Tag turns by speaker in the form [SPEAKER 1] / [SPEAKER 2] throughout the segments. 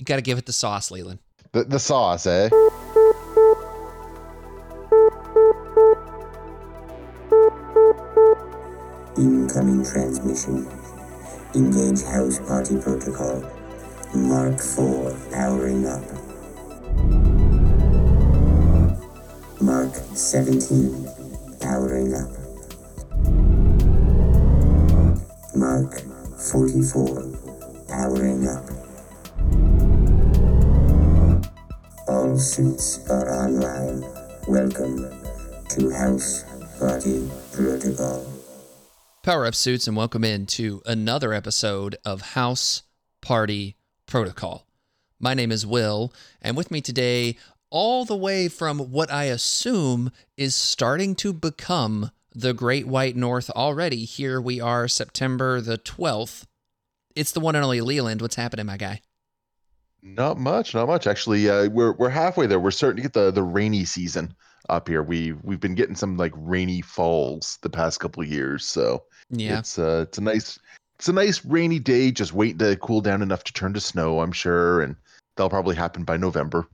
[SPEAKER 1] You got to give it the sauce, Leland.
[SPEAKER 2] The, the sauce, eh?
[SPEAKER 3] Incoming transmission. Engage house party protocol. Mark 4 powering up. Mark 17 powering up. Mark 44 powering up. Suits are online. Welcome to House Party Protocol.
[SPEAKER 1] Power up suits and welcome in to another episode of House Party Protocol. My name is Will, and with me today, all the way from what I assume is starting to become the Great White North already. Here we are, September the 12th. It's the one and only Leland. What's happening, my guy?
[SPEAKER 2] Not much, not much. Actually, uh, we're we're halfway there. We're starting to get the the rainy season up here. We we've been getting some like rainy falls the past couple of years, so
[SPEAKER 1] Yeah.
[SPEAKER 2] it's uh it's a nice it's a nice rainy day. Just waiting to cool down enough to turn to snow. I'm sure, and that'll probably happen by November.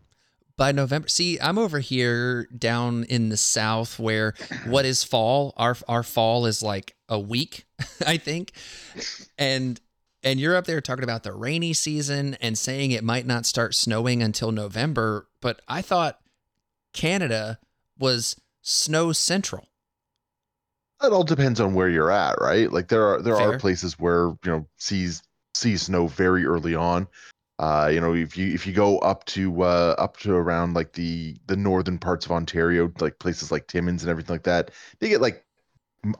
[SPEAKER 1] by November. See, I'm over here down in the south where what is fall? Our our fall is like a week, I think. And and you're up there talking about the rainy season and saying it might not start snowing until November, but I thought Canada was snow central.
[SPEAKER 2] It all depends on where you're at, right? Like there are there
[SPEAKER 1] Fair.
[SPEAKER 2] are places where you know sees sees snow very early on. Uh, you know, if you if you go up to uh up to around like the the northern parts of Ontario, like places like Timmins and everything like that, they get like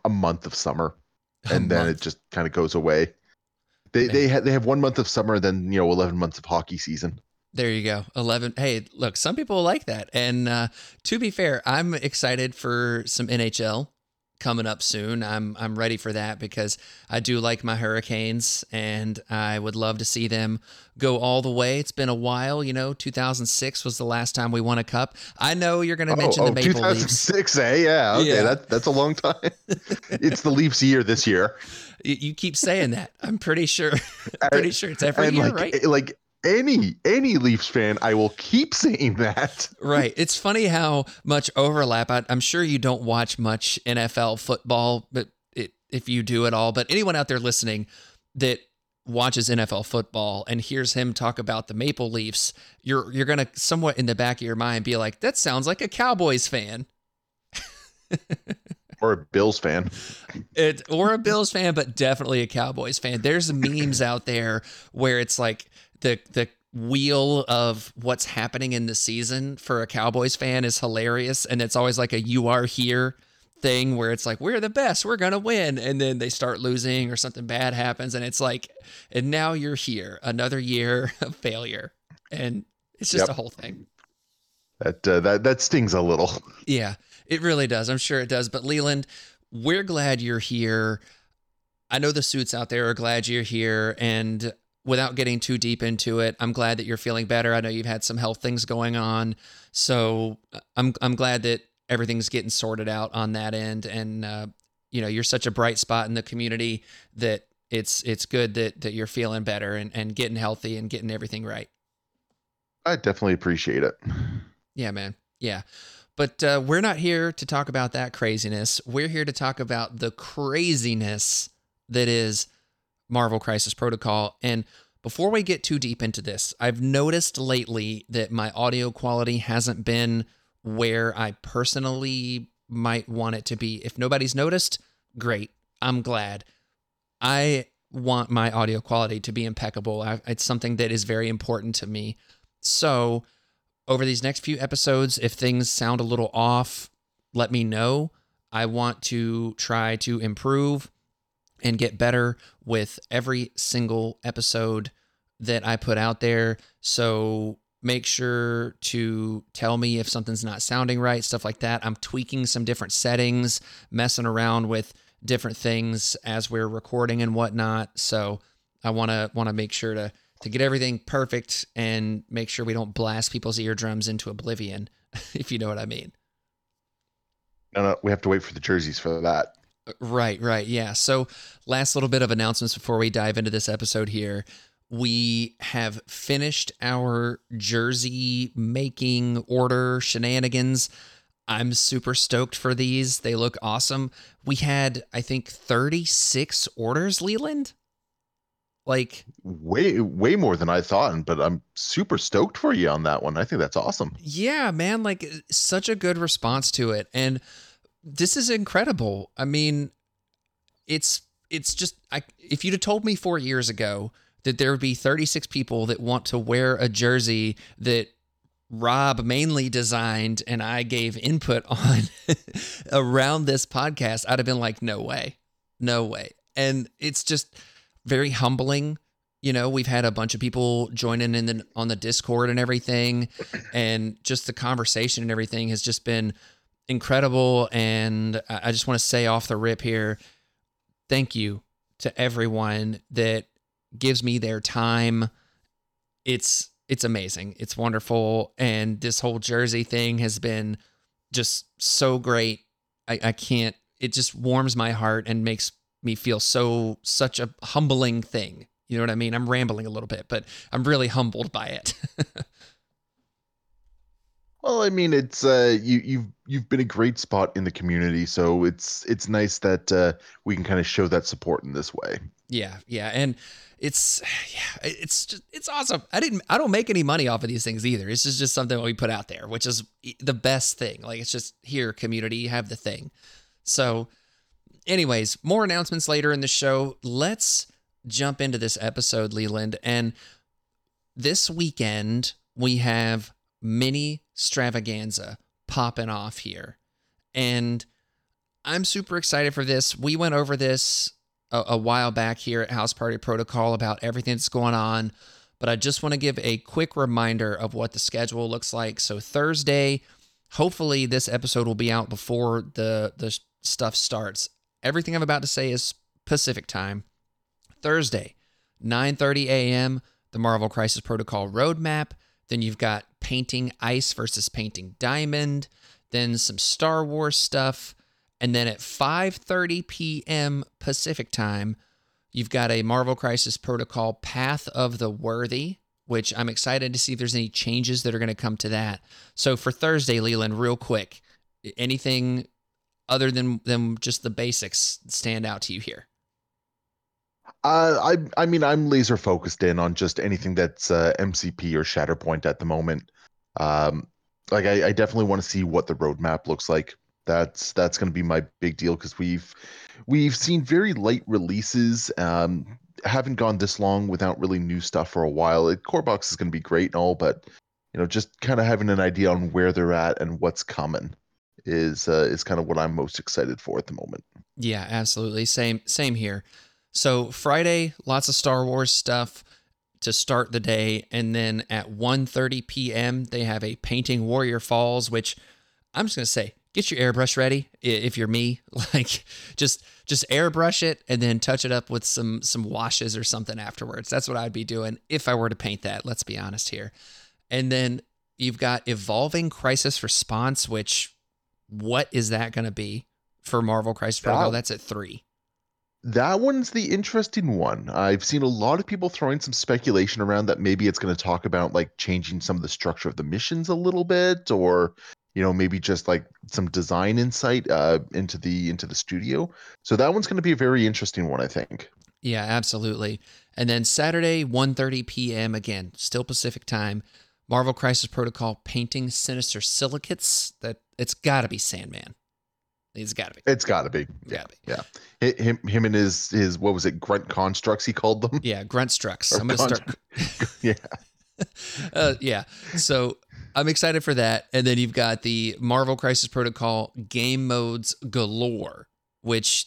[SPEAKER 2] a month of summer, and then
[SPEAKER 1] month.
[SPEAKER 2] it just kind of goes away. They they ha- they have one month of summer, then you know eleven months of hockey season.
[SPEAKER 1] There you go. 11. Hey, look, some people like that. And uh, to be fair, I'm excited for some NHL coming up soon. I'm I'm ready for that because I do like my Hurricanes and I would love to see them go all the way. It's been a while, you know, 2006 was the last time we won a cup. I know you're going to mention the Maple Leafs.
[SPEAKER 2] 2006, eh? Yeah, okay,
[SPEAKER 1] Yeah.
[SPEAKER 2] that that's a long time. it's the Leafs year this year.
[SPEAKER 1] You, you keep saying that. I'm pretty sure pretty sure it's every
[SPEAKER 2] and
[SPEAKER 1] year,
[SPEAKER 2] like
[SPEAKER 1] right?
[SPEAKER 2] like any any Leafs fan, I will keep saying that.
[SPEAKER 1] Right. It's funny how much overlap. I, I'm sure you don't watch much NFL football, but it, if you do at all, but anyone out there listening that watches NFL football and hears him talk about the Maple Leafs, you're you're gonna somewhat in the back of your mind be like, that sounds like a Cowboys fan.
[SPEAKER 2] Or a Bills fan.
[SPEAKER 1] it or a Bills fan, but definitely a Cowboys fan. There's memes out there where it's like the the wheel of what's happening in the season for a Cowboys fan is hilarious, and it's always like a "you are here" thing where it's like we're the best, we're gonna win, and then they start losing or something bad happens, and it's like, and now you're here, another year of failure, and it's just
[SPEAKER 2] Yep.
[SPEAKER 1] a whole thing.
[SPEAKER 2] That uh, that that stings a little.
[SPEAKER 1] Yeah, it really does. I'm sure it does. But Leland, we're glad you're here. I know the suits out there are glad you're here. And without getting too deep into it, I'm glad that you're feeling better. I know you've had some health things going on. So uh, I'm, I'm glad that everything's getting sorted out on that end. And, uh, you know, you're such a bright spot in the community that it's, it's good that, that you're feeling better and, and getting healthy and getting everything right.
[SPEAKER 2] I definitely appreciate it.
[SPEAKER 1] Yeah, man. Yeah. But uh, we're not here to talk about that craziness. We're here to talk about the craziness that is Marvel Crisis Protocol. And before we get too deep into this, I've noticed lately that my audio quality hasn't been where I personally might want it to be. If nobody's noticed, great. I'm glad. I want my audio quality to be impeccable. I, it's something that is very important to me. So, over these next few episodes, if things sound a little off, let me know. I want to try to improve and get better with every single episode that I put out there. So make sure to tell me if something's not sounding right, stuff like that. I'm tweaking some different settings, messing around with different things as we're recording and whatnot. So I want to want to make sure to to get everything perfect and make sure we don't blast people's eardrums into oblivion, if you know what I mean.
[SPEAKER 2] No, no, we have to wait for the jerseys for that.
[SPEAKER 1] Right, right. Yeah. So, last little bit of announcements before we dive into this episode here. We have finished our jersey making order shenanigans. I'm super stoked for these. They look awesome. We had, I think, 36 orders, Leland. Like,
[SPEAKER 2] way way more than I thought, but I'm super stoked for you on that one. I think that's awesome.
[SPEAKER 1] yeah, man, like such a good response to it. And this is incredible. I mean, it's it's just I if you'd have told me 4 years ago that there would be 36 people that want to wear a jersey that Rob mainly designed and I gave input on around this podcast, I'd have been like, no way, no way. And it's just very humbling. You know, we've had a bunch of people joining in the, on the Discord and everything, and just the conversation and everything has just been incredible. And I just want to say off the rip here, thank you to everyone that gives me their time. It's it's amazing. It's wonderful. And this whole Jersey thing has been just so great. I, I can't it just warms my heart and makes me feel so such a humbling thing. You know what I mean? I'm rambling a little bit, but I'm really humbled by it.
[SPEAKER 2] Well, I mean, it's uh, you you've you've been a great spot in the community, so it's it's nice that uh, we can kind of show that support in this way.
[SPEAKER 1] Yeah, yeah, and it's yeah, it's just it's awesome. I didn't I don't make any money off of these things either. It's just just something we put out there, which is the best thing. Like it's just here, community, you have the thing. So, anyways, more announcements later in the show. Let's jump into this episode, Leland, and this weekend we have mini stravaganza popping off here, and I'm super excited for this. We went over this a, a while back here at House Party Protocol about everything that's going on, but I just want to give a quick reminder of what the schedule looks like. So Thursday, hopefully this episode will be out before the the stuff starts. Everything I'm about to say is Pacific time. Thursday, 9:30 a.m. the Marvel Crisis Protocol roadmap. Then you've got painting ice versus painting diamond. Then some Star Wars stuff. And then at 5:30 p.m. Pacific time, you've got a Marvel Crisis Protocol Path of the Worthy, which I'm excited to see if there's any changes that are going to come to that. So for Thursday, Leland, real quick, anything other than than just the basics stand out to you here?
[SPEAKER 2] Uh, I I mean, I'm laser focused in on just anything that's uh, MCP or Shatterpoint at the moment. Um, like I, I definitely want to see what the roadmap looks like. That's that's going to be my big deal because we've we've seen very light releases. Um, haven't gone this long without really new stuff for a while. It, Core Box is going to be great and all, but you know, just kind of having an idea on where they're at and what's coming is uh, is kind of what I'm most excited for at the moment.
[SPEAKER 1] Yeah, absolutely. Same same here. So Friday, lots of Star Wars stuff to start the day and then at 1:30 p.m. they have a painting Warrior Falls which I'm just going to say get your airbrush ready if you're me like just just airbrush it and then touch it up with some some washes or something afterwards. That's what I'd be doing if I were to paint that, let's be honest here. And then you've got Evolving Crisis Response which what is that going to be for Marvel Crisis Protocol?
[SPEAKER 2] Wow.
[SPEAKER 1] That's at 3.
[SPEAKER 2] That one's the interesting one. I've seen a lot of people throwing some speculation around that maybe it's going to talk about like changing some of the structure of the missions a little bit, or you know maybe just like some design insight uh, into the into the studio. So that one's going to be a very interesting one, I think.
[SPEAKER 1] Yeah, absolutely. And then Saturday, 1:30 p.m. again, still Pacific time. Marvel Crisis Protocol painting sinister silicates. That it's got to be Sandman. It's got to be.
[SPEAKER 2] It's got to be.
[SPEAKER 1] To be.
[SPEAKER 2] Hi- Him, him and his his what was it? Grunt constructs he called them.
[SPEAKER 1] Yeah, grunt strucks.
[SPEAKER 2] Or
[SPEAKER 1] I'm gonna start.
[SPEAKER 2] yeah.
[SPEAKER 1] uh, yeah. So I'm excited for that. And then you've got the Marvel Crisis Protocol game modes galore, which,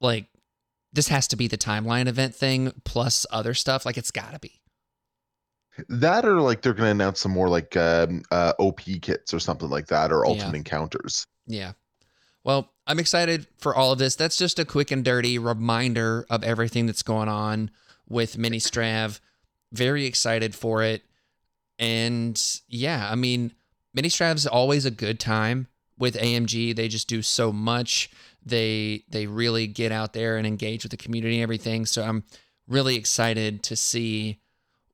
[SPEAKER 1] like, this has to be the timeline event thing plus other stuff. Like, it's got to be.
[SPEAKER 2] That or like they're going to announce some more like um, uh, OP kits or something like that, or
[SPEAKER 1] Yeah.
[SPEAKER 2] ultimate encounters.
[SPEAKER 1] Yeah. Well, I'm excited for all of this. That's just a quick and dirty reminder of everything that's going on with Mini Strav. Very excited for it. And yeah, I mean, Mini Strav's always a good time with AMG. They just do so much. They they really get out there and engage with the community and everything. So I'm really excited to see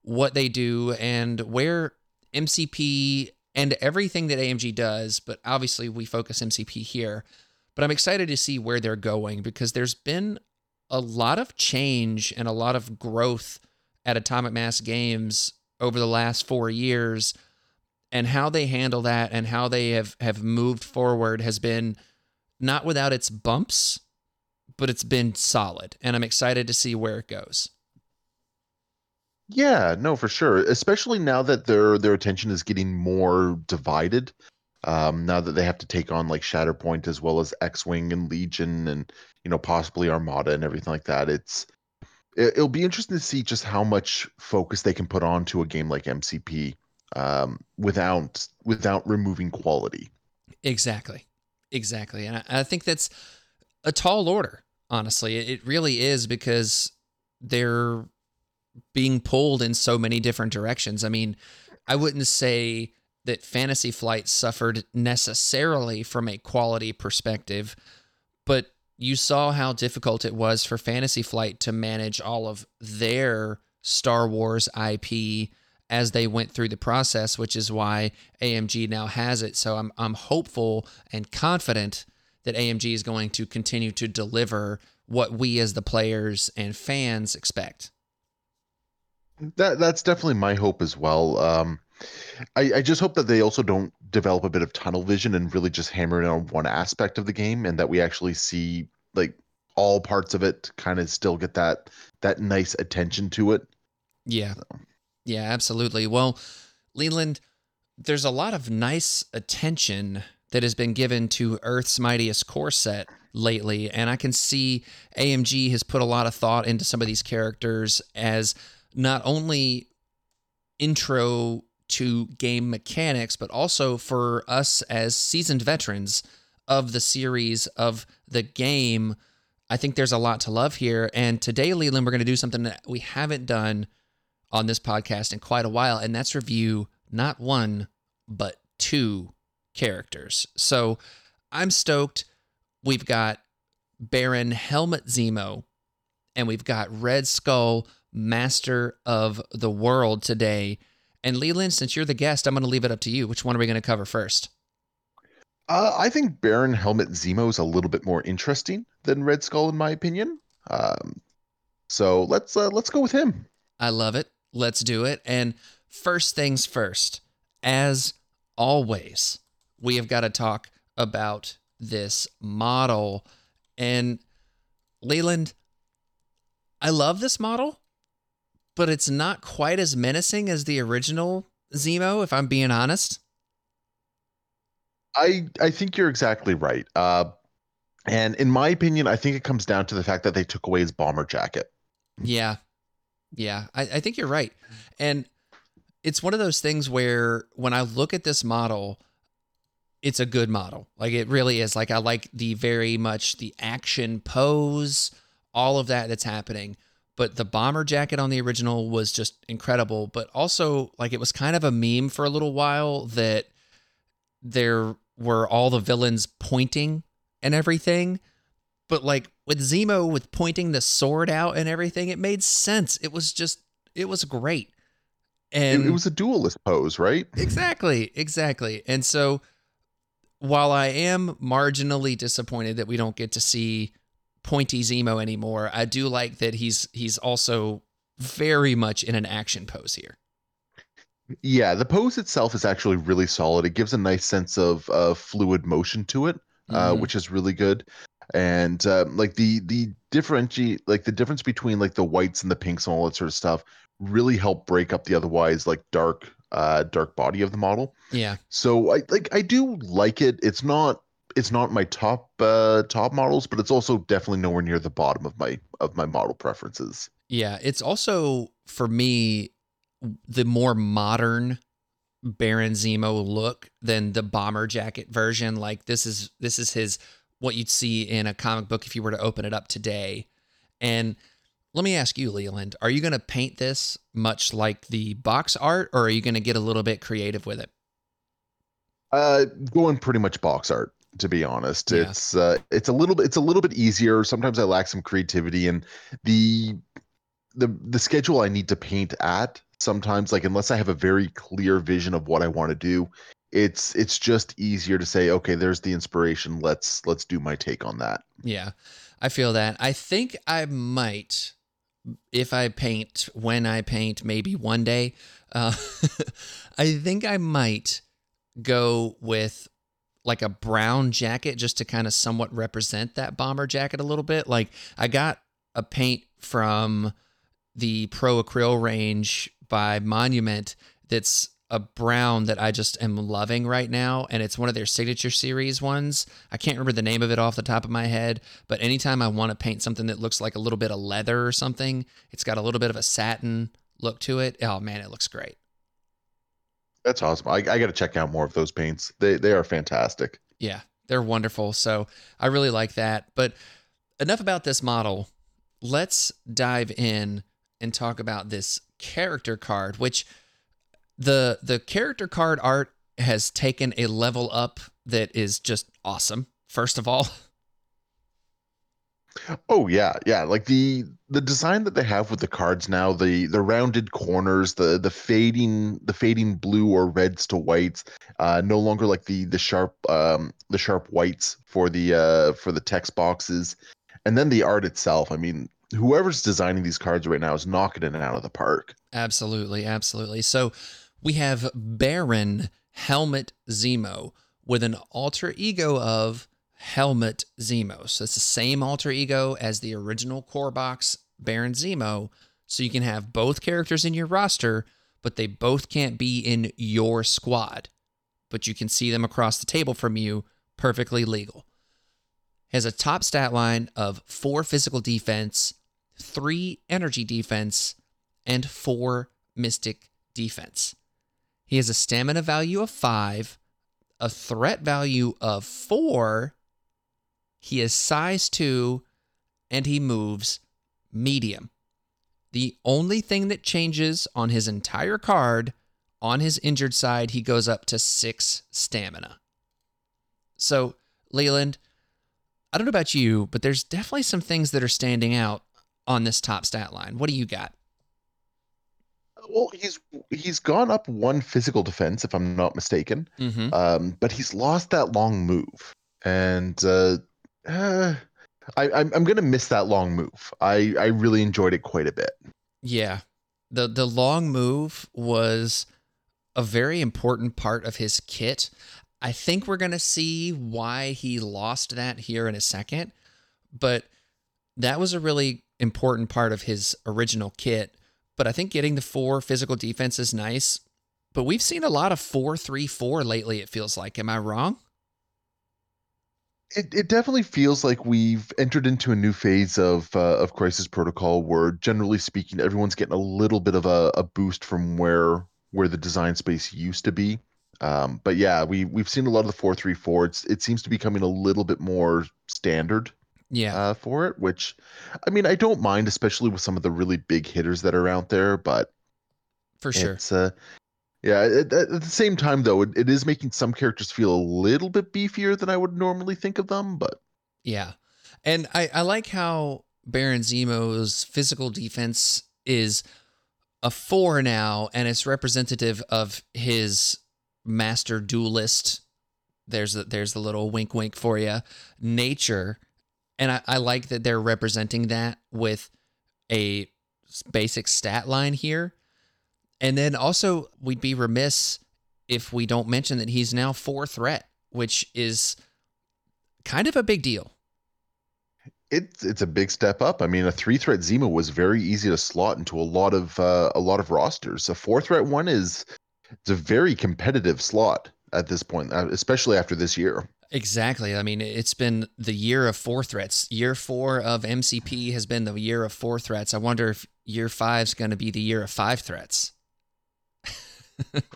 [SPEAKER 1] what they do and where MCP and everything that AMG does, but obviously we focus MCP here. But I'm excited to see where they're going because there's been a lot of change and a lot of growth at Atomic Mass Games over the last four years. And how they handle that and how they have, have moved forward has been not without its bumps, but it's been solid. And I'm excited to see where it goes.
[SPEAKER 2] Yeah, no, for sure. Especially now that their their attention is getting more divided. Um, now that they have to take on like Shatterpoint as well as X-wing and Legion and you know possibly Armada and everything like that. It's it, will be interesting to see just how much focus they can put on to a game like MCP um, without without removing quality.
[SPEAKER 1] Exactly, exactly, and I, I think that's a tall order. Honestly, it really is because they're being pulled in so many different directions. I mean, I wouldn't say that Fantasy Flight suffered necessarily from a quality perspective, but you saw how difficult it was for Fantasy Flight to manage all of their Star Wars IP as they went through the process, which is why AMG now has it. So I'm I'm hopeful and confident that AMG is going to continue to deliver what we as the players and fans expect.
[SPEAKER 2] That that's definitely my hope as well. Um, I, I just hope that they also don't develop a bit of tunnel vision and really just hammer in on one aspect of the game, and that we actually see like all parts of it kind of still get that that nice attention to it.
[SPEAKER 1] Yeah, so. yeah, absolutely. Well, Leland, there's a lot of nice attention that has been given to Earth's Mightiest Core set lately, and I can see AMG has put a lot of thought into some of these characters as not only intro to game mechanics, but also for us as seasoned veterans of the series, of the game. I think there's a lot to love here. And today, Leland, we're going to do something that we haven't done on this podcast in quite a while, and that's review not one, but two characters. So I'm stoked. We've got Baron Helmut Zemo, and we've got Red Skull master of the world today. And Leland, since you're the guest, I'm going to leave it up to you. Which one are we going to cover first?
[SPEAKER 2] Uh, I think Baron Helmut Zemo is a little bit more interesting than Red Skull, in my opinion. Um, so let's uh, let's go with him.
[SPEAKER 1] I love it. Let's do it. And first things first, as always, we have got to talk about this model. And Leland, I love this model but it's not quite as menacing as the original Zemo, if I'm being honest.
[SPEAKER 2] I I think you're exactly right. Uh, and in my opinion, I think it comes down to the fact that they took away his bomber jacket.
[SPEAKER 1] Yeah, yeah, I, I think you're right. And it's one of those things where when I look at this model, it's a good model. Like it really is. Like I like the very much the action pose, all of that that's happening but the bomber jacket on the original was just incredible but also like it was kind of a meme for a little while that there were all the villains pointing and everything but like with zemo with pointing the sword out and everything it made sense. It was just it was great. And
[SPEAKER 2] it, it was a duelist pose right?
[SPEAKER 1] Exactly exactly. And so while i am marginally disappointed that we don't get to see pointy Zemo anymore. I do like that he's he's also very much in an action pose here.
[SPEAKER 2] Yeah, the pose itself is actually really solid. It gives a nice sense of uh, fluid motion to it, uh, mm-hmm. which is really good. And uh, like the the differentiate like the difference between like the whites and the pinks and all that sort of stuff really help break up the otherwise like dark uh dark body of the model.
[SPEAKER 1] Yeah.
[SPEAKER 2] So I like I do like it. It's not it's not my top uh, top models, but it's also definitely nowhere near the bottom of my of my model preferences.
[SPEAKER 1] Yeah, it's also for me the more modern Baron Zemo look than the bomber jacket version. Like this is this is his what you'd see in a comic book if you were to open it up today. And let me ask you, Leland, are you going to paint this much like the box art, or are you going to get a little bit creative with it?
[SPEAKER 2] Uh, going pretty much box art to be honest. Yeah. It's uh, it's a little bit it's a little bit easier. Sometimes I lack some creativity and the the the schedule I need to paint at sometimes like unless I have a very clear vision of what I want to do, it's it's just easier to say okay, there's the inspiration. Let's let's do my take on that.
[SPEAKER 1] Yeah, I feel that. I think I might, if I paint, when I paint, maybe one day, uh, I think I might go with like a brown jacket just to kind of somewhat represent that bomber jacket a little bit. Like I got a paint from the Pro Acryl range by Monument that's a brown that I just am loving right now. And it's one of their signature series ones. I can't remember the name of it off the top of my head, but anytime I want to paint something that looks like a little bit of leather or something, it's got a little bit of a satin look to it. Oh man, it looks great.
[SPEAKER 2] That's awesome. I, I got to check out more of those paints. They they are fantastic.
[SPEAKER 1] Yeah, they're wonderful. So I really like that. But enough about this model. Let's dive in and talk about this character card, which the the character card art has taken a level up that is just awesome. First of all,
[SPEAKER 2] Oh yeah, yeah. Like the the design that they have with the cards now, the the rounded corners, the the fading the fading blue or reds to whites, uh, no longer like the the sharp um the sharp whites for the uh for the text boxes, and then the art itself. I mean, whoever's designing these cards right now is knocking it out of the park.
[SPEAKER 1] absolutely, absolutely. So we have Baron Helmut Zemo with an alter ego of Helmut Zemo. So it's the same alter ego as the original core box Baron Zemo. So you can have both characters in your roster, but they both can't be in your squad. But you can see them across the table from you, perfectly legal. Has a top stat line of four physical defense, three energy defense, and four mystic defense. He has a stamina value of five, a threat value of four. He is size two, and he moves medium. The only thing that changes on his entire card, on his injured side, he goes up to six stamina. So, Leland, I don't know about you, but there's definitely some things that are standing out on this top stat line. What do you got?
[SPEAKER 2] Well, he's he's gone up one physical defense, if I'm not mistaken.
[SPEAKER 1] Mm-hmm.
[SPEAKER 2] Um, but he's lost that long move, and uh, uh, I, I'm I'm gonna miss that long move. I I really enjoyed it quite a bit.
[SPEAKER 1] Yeah. The the long move was a very important part of his kit. I think we're to see why he lost that here in a second, but that was a really important part of his original kit. But I think getting the four physical defense is nice, but we've seen a lot of 4-3-4 lately it feels like. Am I wrong?
[SPEAKER 2] It it definitely feels like we've entered into a new phase of uh, of Crisis Protocol, where generally speaking, everyone's getting a little bit of a, a boost from where where the design space used to be. Um, but yeah, we we've seen a lot of the four three four. It's it seems to be coming a little bit more standard
[SPEAKER 1] Yeah.
[SPEAKER 2] uh, for it, which I mean I don't mind, especially with some of the really big hitters that are out there. But
[SPEAKER 1] for sure.
[SPEAKER 2] it's uh, yeah. At, at the same time, though, it, it is making some characters feel a little bit beefier than I would normally think of them. But
[SPEAKER 1] Yeah. And I, I like how Baron Zemo's physical defense is a four now, and it's representative of his master duelist. There's the, there's the little wink wink for you. Nature. And I, I like that they're representing that with a basic stat line here. And then also, we'd be remiss if we don't mention that he's now four threat, which is kind of a big deal.
[SPEAKER 2] it's it's a big step up. I mean, a three threat Zima was very easy to slot into a lot of uh, a lot of rosters. A four threat one is it's a very competitive slot at this point, uh, especially after this year.
[SPEAKER 1] Exactly. I mean, it's been the year of four threats. Year four of MCP has been the year of four threats. I wonder if year five is going to be the year of five threats.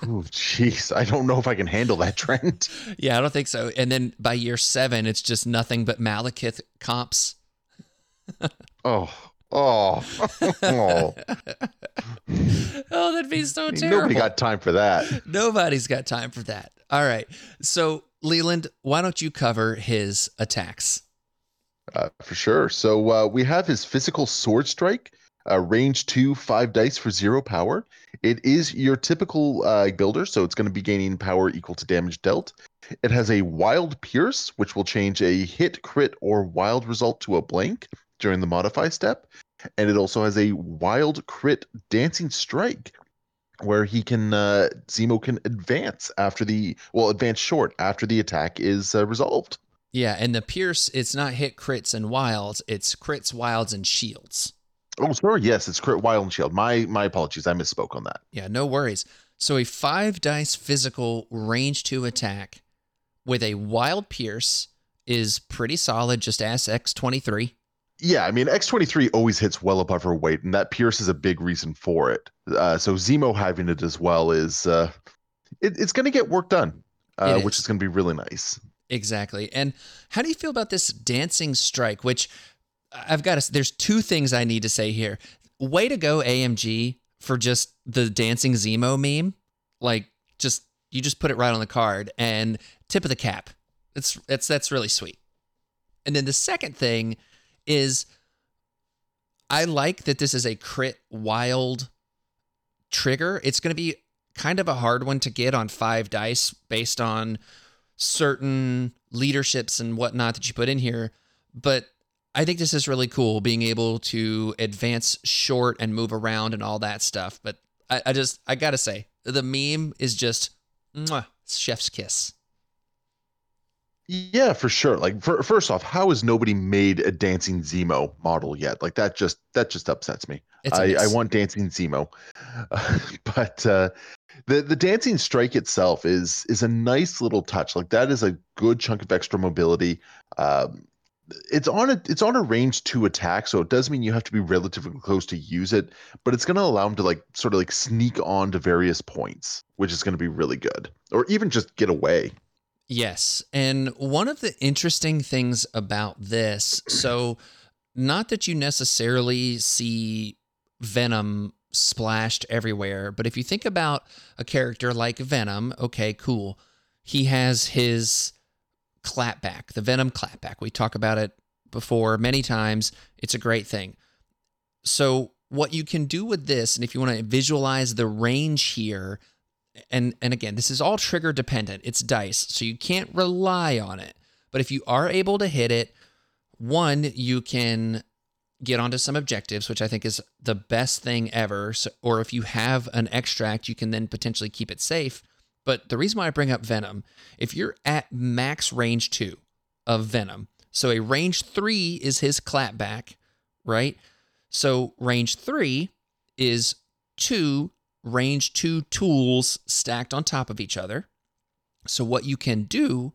[SPEAKER 2] Oh, jeez, I don't know if I can handle that trend.
[SPEAKER 1] Yeah, I don't think so. And then by year seven, it's just nothing but Malekith comps.
[SPEAKER 2] Oh, oh, oh.
[SPEAKER 1] Oh, that'd be so terrible.
[SPEAKER 2] Nobody got time for that.
[SPEAKER 1] Nobody's got time for that. All right. So, Leland, why don't you cover his attacks?
[SPEAKER 2] Uh, for sure. So uh, we have his physical sword strike. Uh, range two, five dice for zero power. It is your typical uh, builder, so it's going to be gaining power equal to damage dealt. It has a wild pierce, which will change a hit, crit, or wild result to a blank during the modify step. And it also has a wild crit dancing strike, where he can uh, Zemo can advance after the well advance short after the attack is uh, resolved.
[SPEAKER 1] Yeah, and the Pierce, it's not hit crits and wilds, it's crits, wilds, and shields.
[SPEAKER 2] Oh, sorry. Yes, it's crit wild and shield. My my apologies. I misspoke on that.
[SPEAKER 1] Yeah, no worries. So a five dice physical range two attack with a wild pierce is pretty solid. Just ask X twenty three.
[SPEAKER 2] Yeah, I mean X23 always hits well above her weight, and that Pierce is a big reason for it. Uh, so Zemo having it as well is uh, it, it's going to get work done, uh,
[SPEAKER 1] It
[SPEAKER 2] which
[SPEAKER 1] is.
[SPEAKER 2] is going to be really nice.
[SPEAKER 1] Exactly. And how do you feel about this dancing strike? Which I've got to. There's two things I need to say here. Way to go, AMG, for just the dancing Zemo meme. Like, just you just put it right on the card and tip of the cap. It's it's that's really sweet. And then the second thing is, I like that this is a crit wild trigger. It's going to be kind of a hard one to get on five dice based on certain leaderships and whatnot that you put in here. But I think this is really cool being able to advance short and move around and all that stuff. But I, I just, I gotta say, the meme is just mwah, chef's kiss.
[SPEAKER 2] Yeah, for sure. Like, for, first off, how has nobody made a dancing Zemo model yet? Like that just that just upsets me. I, I, want dancing Zemo, but uh, the the dancing strike itself is is a nice little touch. Like that is a good chunk of extra mobility. Um, it's on a it's on a range two attack, so it does mean you have to be relatively close to use it. But it's going to allow him to like sort of like sneak on to various points, which is going to be really good, or even just get away.
[SPEAKER 1] Yes. And one of the interesting things about this, so not that you necessarily see Venom splashed everywhere, but if you think about a character like Venom, okay, cool. He has his clapback, the Venom clapback. We talk about it before many times. It's a great thing. So what you can do with this, and if you want to visualize the range here, and and again, this is all trigger dependent. It's dice, so you can't rely on it. But if you are able to hit it, one, you can get onto some objectives, which I think is the best thing ever. So, or if you have an extract, you can then potentially keep it safe. But the reason why I bring up Venom, if you're at max range two of Venom, so a range three is his clapback, right? So range three is two range two tools stacked on top of each other. So what you can do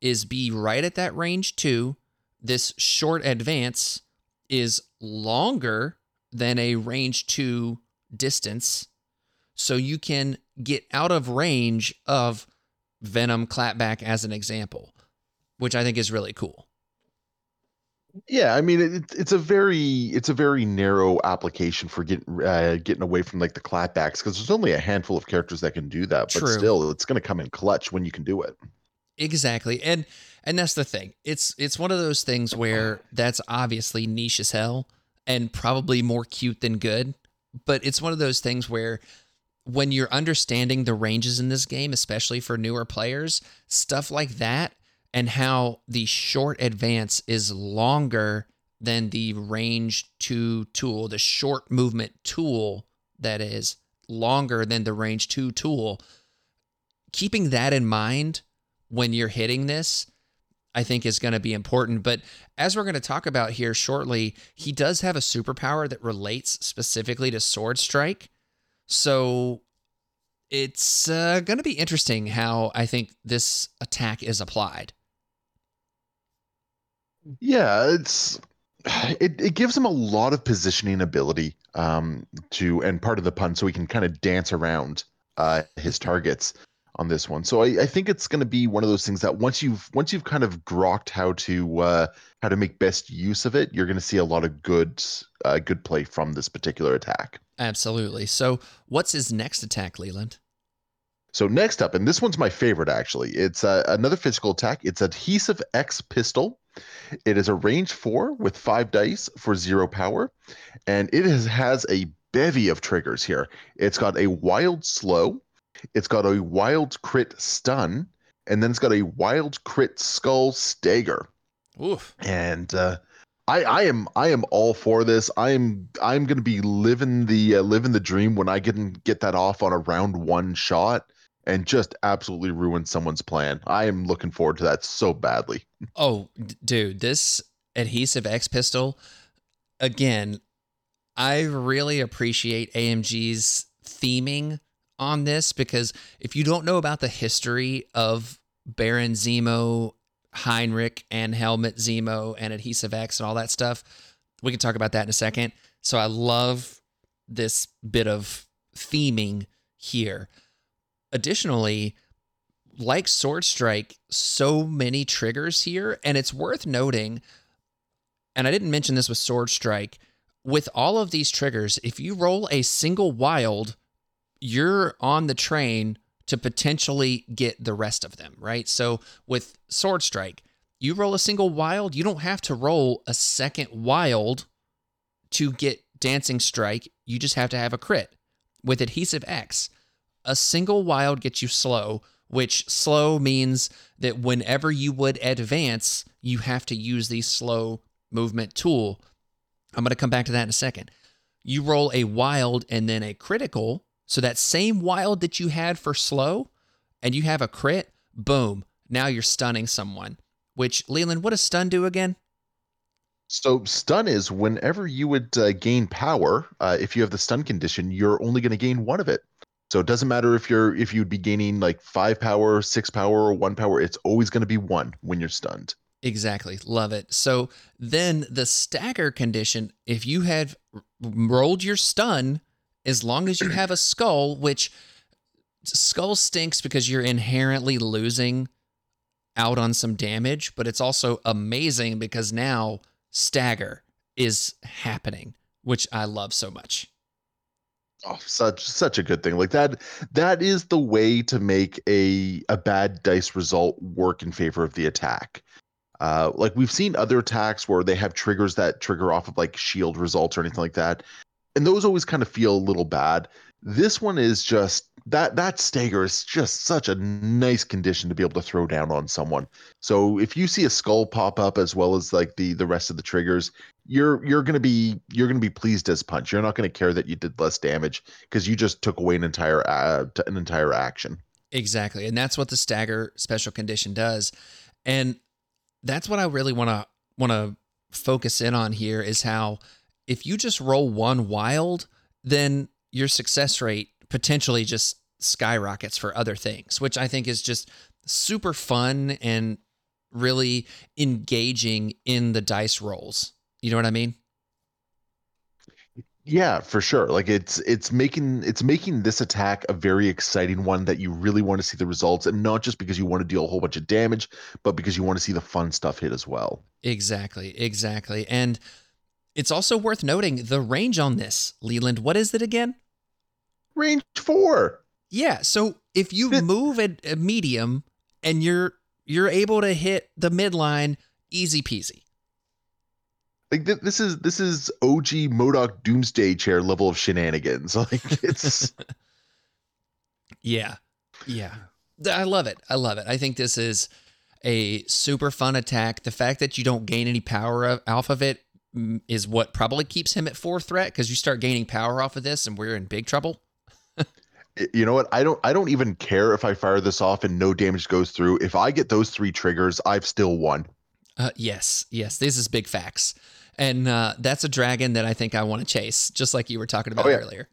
[SPEAKER 1] is be right at that range two. This short advance is longer than a range two distance. So you can get out of range of Venom clapback as an example, which I think is really cool.
[SPEAKER 2] Yeah, I mean it, it's a very it's a very narrow application for getting uh, getting away from like the clapbacks because there's only a handful of characters that can do that. But still, it's going to come in clutch when you can do it.
[SPEAKER 1] Exactly. And and that's the thing. It's it's one of those things where that's obviously niche as hell and probably more cute than good, but it's one of those things where when you're understanding the ranges in this game, especially for newer players, stuff like that and how the short advance is longer than the range 2 tool, the short movement tool that is longer than the range 2 tool. Keeping that in mind when you're hitting this, I think is going to be important. But as we're going to talk about here shortly, he does have a superpower that relates specifically to Sword Strike. So it's uh, going to be interesting how I think this attack is applied.
[SPEAKER 2] Yeah, it's it, it gives him a lot of positioning ability um to and part of the pun so he can kind of dance around uh his targets on this one. So I, I think it's going to be one of those things that once you've once you've kind of grokked how to uh how to make best use of it, you're going to see a lot of good uh good play from this particular attack.
[SPEAKER 1] Absolutely. So what's his next attack, Leland?
[SPEAKER 2] So next up, and this one's my favorite actually. It's uh, another physical attack. It's adhesive X pistol. It is a range four with five dice for zero power, and it is, has a bevy of triggers here. It's got a wild slow, it's got a wild crit stun, and then it's got a wild crit skull stagger.
[SPEAKER 1] Oof.
[SPEAKER 2] And uh, I, I am I am all for this. I'm I'm gonna be living the uh, living the dream when I can get that off on a round one shot and just absolutely ruin someone's plan. I am looking forward to that so badly.
[SPEAKER 1] Oh, d- dude, this adhesive X pistol, again, I really appreciate AMG's theming on this because if you don't know about the history of Baron Zemo, Heinrich, and Helmut Zemo, and Adhesive X, and all that stuff, we can talk about that in a second. So I love this bit of theming here. Additionally, like Sword Strike, so many triggers here, and it's worth noting. And I didn't mention this with Sword Strike. With all of these triggers, if you roll a single wild, you're on the train to potentially get the rest of them, right? So with Sword Strike, you roll a single wild, you don't have to roll a second wild to get Dancing Strike. You just have to have a crit. With Adhesive X, a single wild gets you slow, which slow means that whenever you would advance, you have to use the slow movement tool. I'm going to come back to that in a second. You roll a wild and then a critical. So that same wild that you had for slow and you have a crit, boom, now you're stunning someone. Which, Leland, what does stun do again?
[SPEAKER 2] So stun is whenever you would uh, gain power, uh, if you have the stun condition, you're only going to gain one of it. So it doesn't matter if you're if you'd be gaining like five power, six power, or one power. It's always going to be one when you're stunned.
[SPEAKER 1] Exactly. Love it. So then the stagger condition, if you had rolled your stun, as long as you have a skull, which skull stinks because you're inherently losing out on some damage, but it's also amazing because now stagger is happening, which I love so much.
[SPEAKER 2] Oh, such such a good thing. Like that that is the way to make a a bad dice result work in favor of the attack. Uh, like we've seen other attacks where they have triggers that trigger off of like shield results or anything like that, and those always kind of feel a little bad. This one is just that that stagger is just such a nice condition to be able to throw down on someone. So if you see a skull pop up as well as like the the rest of the triggers, you're you're gonna be you're gonna be pleased as punch. You're not gonna care that you did less damage because you just took away an entire uh, an entire action.
[SPEAKER 1] Exactly, and that's what the stagger special condition does, and that's what I really want to want to focus in on here is how if you just roll one wild, then your success rate potentially just skyrockets for other things, which I think is just super fun and really engaging in the dice rolls. You know what I mean?
[SPEAKER 2] Yeah, for sure. Like it's it's making it's making this attack a very exciting one that you really want to see the results and not just because you want to deal a whole bunch of damage, but because you want to see the fun stuff hit as well.
[SPEAKER 1] Exactly, exactly. And it's also worth noting the range on this, Leland. What is it again?
[SPEAKER 2] Range 4.
[SPEAKER 1] Yeah, so if you move at a medium and you're you're able to hit the midline, easy peasy.
[SPEAKER 2] Like th- this is this is OG MODOK Doomsday Chair level of shenanigans. Like it's
[SPEAKER 1] Yeah. Yeah. I love it. I love it. I think this is a super fun attack. The fact that you don't gain any power off of it is what probably keeps him at four threat because you start gaining power off of this and we're in big trouble.
[SPEAKER 2] you know what? I don't I don't even care if I fire this off and no damage goes through. If I get those three triggers, I've still won.
[SPEAKER 1] Uh, yes, yes, this is big facts, and uh, that's a dragon that I think I want to chase, just like you were talking about
[SPEAKER 2] Oh, yeah.
[SPEAKER 1] earlier.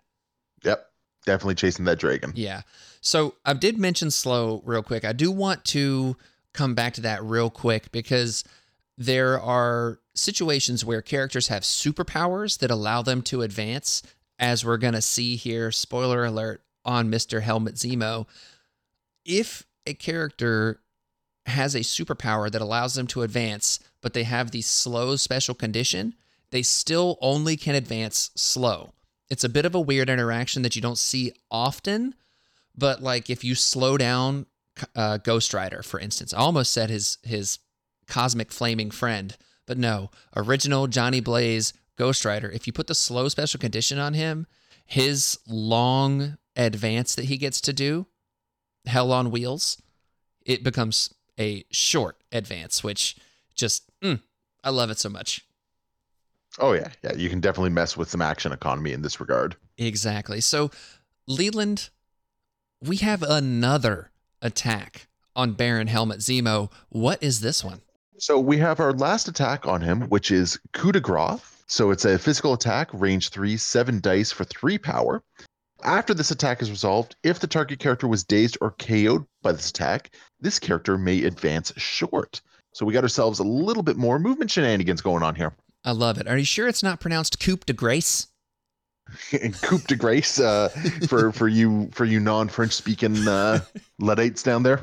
[SPEAKER 2] Yep. Definitely chasing that dragon.
[SPEAKER 1] Yeah. So I did mention slow real quick. I do want to come back to that real quick because there are situations where characters have superpowers that allow them to advance, as we're going to see here. Spoiler alert on Mr. Helmut Zemo. If a character has a superpower that allows them to advance, but they have the slow special condition, they still only can advance slow. It's a bit of a weird interaction that you don't see often, but like if you slow down uh, Ghost Rider, for instance, I almost said his his cosmic flaming friend. But no, original Johnny Blaze Ghost Rider, if you put the slow special condition on him, his long advance that he gets to do, Hell on Wheels, it becomes a short advance, which just, mm, I love it so much.
[SPEAKER 2] Oh yeah, yeah. You can definitely mess with some action economy in this regard.
[SPEAKER 1] Exactly. So, Leland, we have another attack on Baron Helmut Zemo. What is this one?
[SPEAKER 2] So we have our last attack on him, which is coup de grace. So it's a physical attack, range three, seven dice for three power. After this attack is resolved, if the target character was dazed or KO'd by this attack, this character may advance short. So we got ourselves a little bit more movement shenanigans going on here.
[SPEAKER 1] I love it. Are you sure it's not pronounced coup de grace?
[SPEAKER 2] and coup de grace uh, for for you for you non French speaking uh, Luddites down there.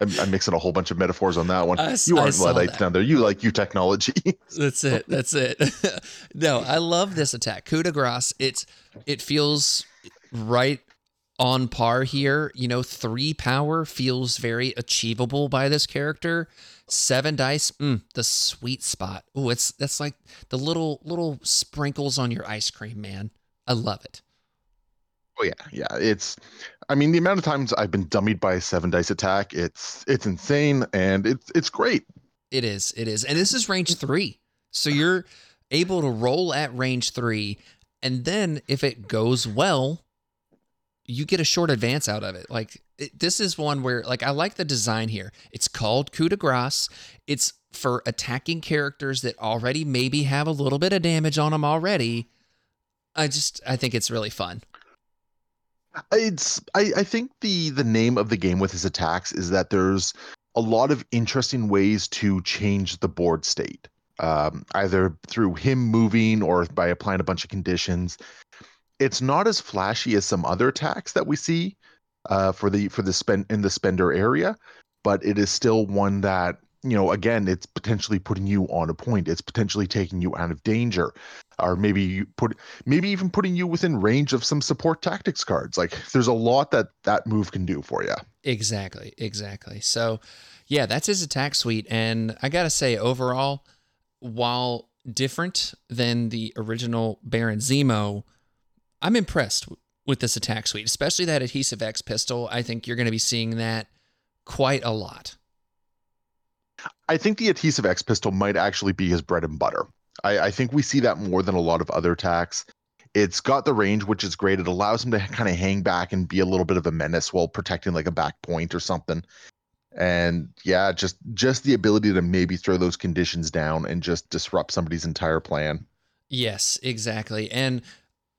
[SPEAKER 2] I'm, I'm, mixing a whole bunch of metaphors on that one. I, you aren't Luddites that. down there. You like you technology.
[SPEAKER 1] that's it. That's it. no, I love this attack. Coup de grace. It's it feels right on par here. You know, three power feels very achievable by this character. Seven dice, mm, the sweet spot. Oh, it's that's like the little little sprinkles on your ice cream, man. I love it.
[SPEAKER 2] Oh yeah, yeah. It's I mean the amount of times I've been dummied by a seven dice attack, it's it's insane and it's it's great.
[SPEAKER 1] It is, it is. And this is range three. So you're able to roll at range three. And then if it goes well, you get a short advance out of it. Like it, this is one where like I like the design here. It's called coup de grace. It's for attacking characters that already maybe have a little bit of damage on them already I just I think it's really fun.
[SPEAKER 2] It's I, I think the the name of the game with his attacks is that there's a lot of interesting ways to change the board state. Um, either through him moving or by applying a bunch of conditions. It's not as flashy as some other attacks that we see uh, for the for the spend in the spender area, but it is still one that you know again it's potentially putting you on a point. It's potentially taking you out of danger or maybe you put maybe even putting you within range of some support tactics cards. Like there's a lot that that move can do for you.
[SPEAKER 1] Exactly, exactly. So, yeah, that's his attack suite, and I gotta say, overall, while different than the original Baron Zemo, I'm impressed with this attack suite, especially that adhesive X pistol. I think you're going to be seeing that quite a lot.
[SPEAKER 2] I think the adhesive X pistol might actually be his bread and butter. I, I think we see that more than a lot of other attacks. It's got the range, which is great. It allows him to kind of hang back and be a little bit of a menace while protecting like a back point or something. And yeah, just just the ability to maybe throw those conditions down and just disrupt somebody's entire plan.
[SPEAKER 1] Yes, exactly. And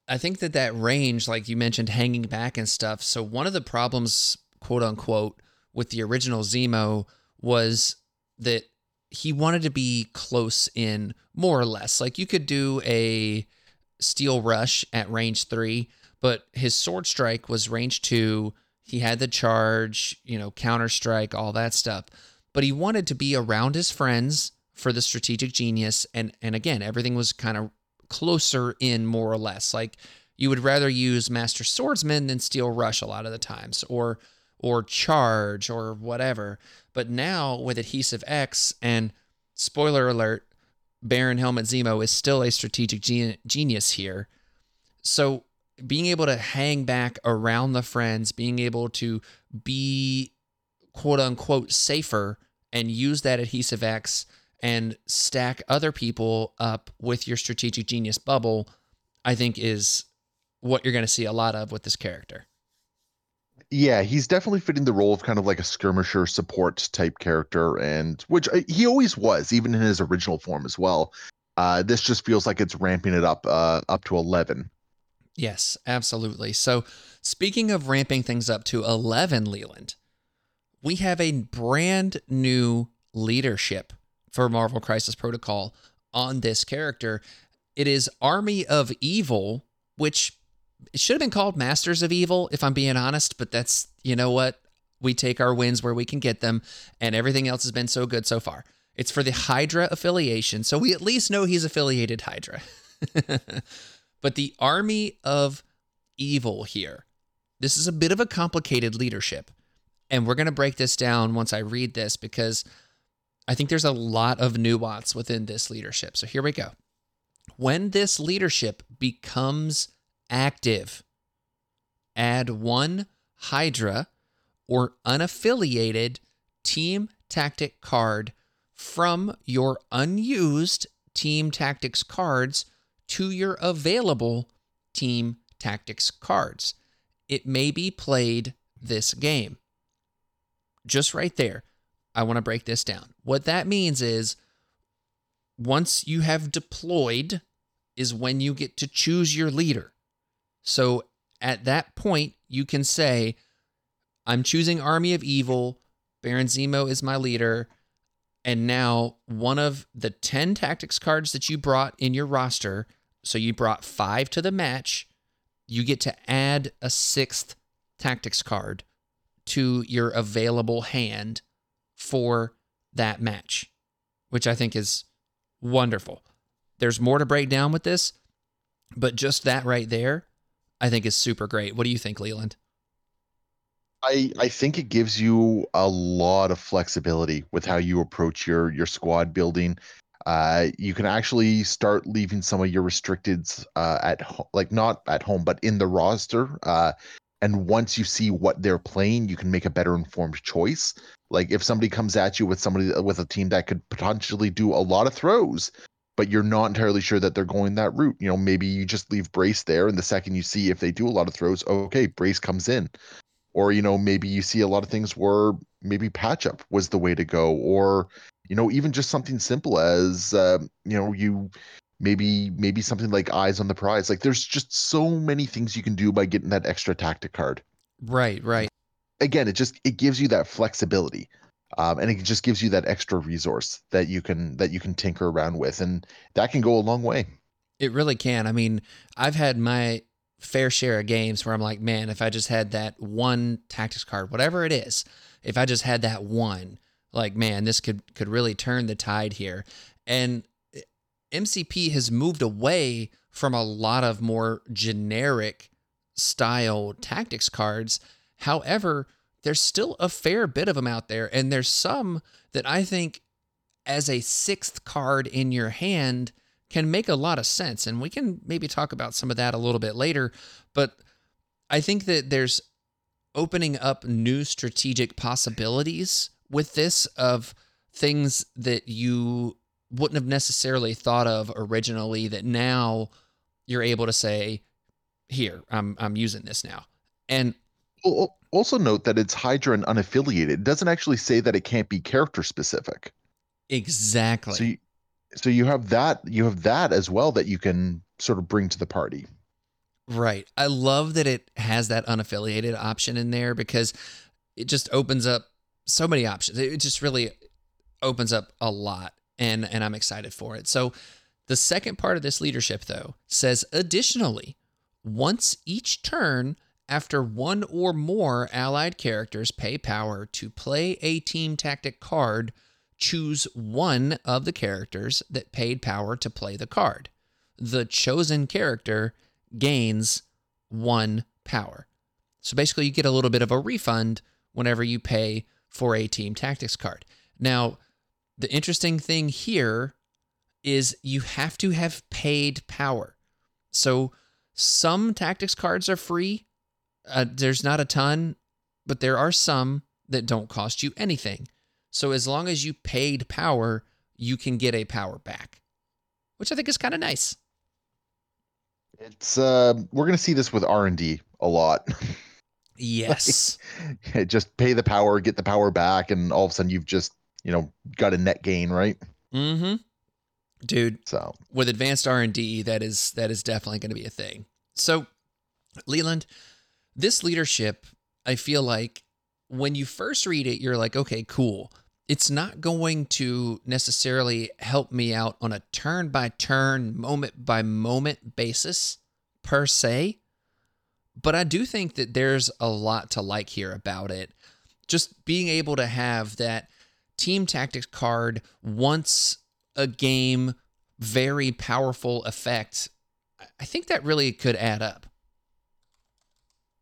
[SPEAKER 1] I think that that range, like you mentioned, hanging back and stuff. So one of the problems, quote unquote, with the original Zemo was that he wanted to be close in more or less. Like you could do a steel rush at range three, but his sword strike was range two. He had the charge, you know, counter strike, all that stuff. But he wanted to be around his friends for the strategic genius. And and again, everything was kind of closer in more or less. Like you would rather use Master Swordsman than Steel Rush a lot of the times, or or charge or whatever. But now with Adhesive X and spoiler alert, Baron Helmut Zemo is still a strategic gen- genius here. So being able to hang back around the friends, being able to be quote unquote safer and use that adhesive X and stack other people up with your strategic genius bubble, I think is what you're going to see a lot of with this character.
[SPEAKER 2] Yeah, he's definitely fitting the role of kind of like a skirmisher support type character, and which uh, he always was, even in his original form as well. Uh, this just feels like it's ramping it up uh, up to eleven.
[SPEAKER 1] Yes, absolutely. So, speaking of ramping things up to eleven, Leland, we have a brand new leadership for Marvel Crisis Protocol on this character. It is Army of Evil, which it should have been called Masters of Evil, if I'm being honest, but that's, you know what? We take our wins where we can get them, and everything else has been so good so far. It's for the Hydra affiliation, so we at least know he's affiliated Hydra. but the Army of Evil here, this is a bit of a complicated leadership. And we're going to break this down once I read this because I think there's a lot of nuance within this leadership. So here we go. When this leadership becomes active, add one Hydra or unaffiliated team tactic card from your unused team tactics cards to your available team tactics cards. It may be played this game. Just right there, I want to break this down. What that means is once you have deployed, is when you get to choose your leader. So at that point, you can say, I'm choosing Army of Evil. Baron Zemo is my leader. And now one of the 10 tactics cards that you brought in your roster, so you brought five to the match, you get to add a sixth tactics card to your available hand for that match, which I think is wonderful. There's more to break down with this, but just that right there, I think is super great. What do you think, Leland?
[SPEAKER 2] I I think it gives you a lot of flexibility with how you approach your your squad building. Uh, you can actually start leaving some of your restricteds uh, at like not at home, but in the roster. Uh, and once you see what they're playing, you can make a better informed choice. Like if somebody comes at you with somebody with a team that could potentially do a lot of throws, but you're not entirely sure that they're going that route. You know, maybe you just leave Brace there, and the second you see if they do a lot of throws, okay, Brace comes in. Or you know maybe you see a lot of things where maybe patch up was the way to go or you know even just something simple as uh, you know you maybe maybe something like eyes on the prize. Like there's just so many things you can do by getting that extra tactic card.
[SPEAKER 1] Right right.
[SPEAKER 2] Again it just it gives you that flexibility um, and it just gives you that extra resource that you can that you can tinker around with and that can go a long way
[SPEAKER 1] it really can i mean i've had my fair share of games where I'm like, man, if I just had that one tactics card, whatever it is, if I just had that one, like, man, this could could really turn the tide here. And MCP has moved away from a lot of more generic style tactics cards. However, there's still a fair bit of them out there, and there's some that I think as a sixth card in your hand can make a lot of sense. And we can maybe talk about some of that a little bit later. But I think that there's opening up new strategic possibilities with this of things that you wouldn't have necessarily thought of originally that now you're able to say here i'm i'm using this now and
[SPEAKER 2] also note that it's hydra and unaffiliated. It doesn't actually say that it can't be character specific.
[SPEAKER 1] Exactly.
[SPEAKER 2] so you, so you have that you have that as well that you can sort of bring to the party.
[SPEAKER 1] Right. I love that it has that unaffiliated option in there because it just opens up so many options. It just really opens up a lot and and i'm excited for it. So the second part of this leadership though says additionally once each turn after one or more allied characters pay power to play a team tactic card choose one of the characters that paid power to play the card. The chosen character gains one power. So basically, you get a little bit of a refund whenever you pay for a team tactics card. Now, the interesting thing here is you have to have paid power. So some tactics cards are free. Uh, there's not a ton, but there are some that don't cost you anything. So as long as you paid power, you can get a power back, which I think is kind of nice.
[SPEAKER 2] It's uh, we're gonna see this with R and D a lot.
[SPEAKER 1] Yes.
[SPEAKER 2] like, just pay the power, get the power back, and all of a sudden you've just you know got a net gain, right?
[SPEAKER 1] Mm-hmm. Dude.
[SPEAKER 2] So
[SPEAKER 1] with advanced R and D, that is that is definitely going to be a thing. So, Leland, this leadership, I feel like when you first read it, you're like, okay, cool. It's not going to necessarily help me out on a turn by turn, moment by moment basis per se. But I do think that there's a lot to like here about it. Just being able to have that team tactics card once a game, very powerful effect. I think that really could add up.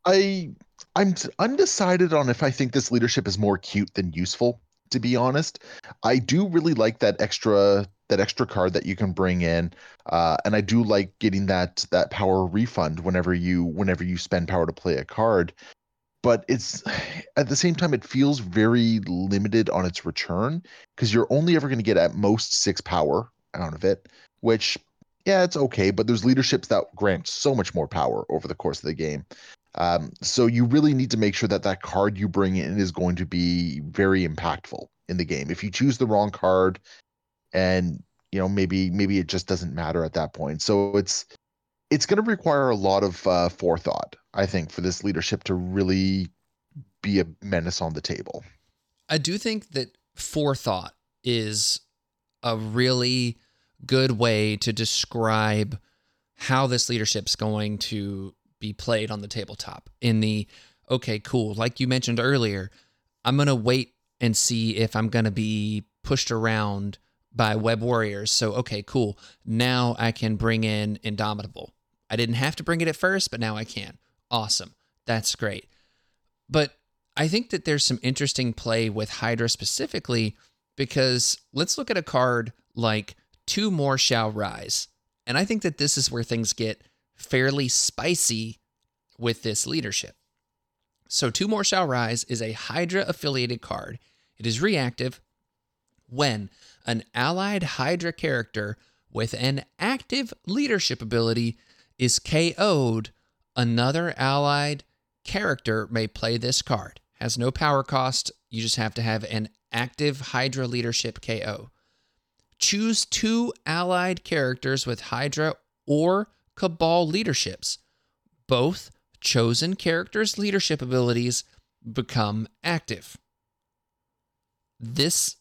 [SPEAKER 2] I I'm undecided on if I think this leadership is more cute than useful. to be honest. I do really like that extra that extra card that you can bring in, uh, and I do like getting that that power refund whenever you whenever you spend power to play a card. But it's at the same time it feels very limited on its return because you're only ever going to get at most six power out of it, which yeah, it's okay. But there's leaderships that grant so much more power over the course of the game. Um, so you really need to make sure that that card you bring in is going to be very impactful in the game. If you choose the wrong card, and you know maybe maybe it just doesn't matter at that point. So it's it's going to require a lot of uh, forethought, I think, for this leadership to really be a menace on the table.
[SPEAKER 1] I do think that forethought is a really good way to describe how this leadership's going to be played on the tabletop in the okay cool like you mentioned earlier i'm going to wait and see if i'm going to be pushed around by web warriors. So okay cool. Now i can bring in indomitable. I didn't have to bring it at first but now i can. Awesome. That's great. But i think that there's some interesting play with hydra specifically because let's look at a card like two more shall rise. And i think that this is where things get fairly spicy with this leadership. So, Two More Shall Rise is a Hydra affiliated card. It is reactive when an allied Hydra character with an active leadership ability is KO'd, another allied character may play this card. Has no power cost, you just have to have an active Hydra leadership KO. Choose two allied characters with Hydra or Cabal leaderships. Both chosen characters' leadership abilities become active. This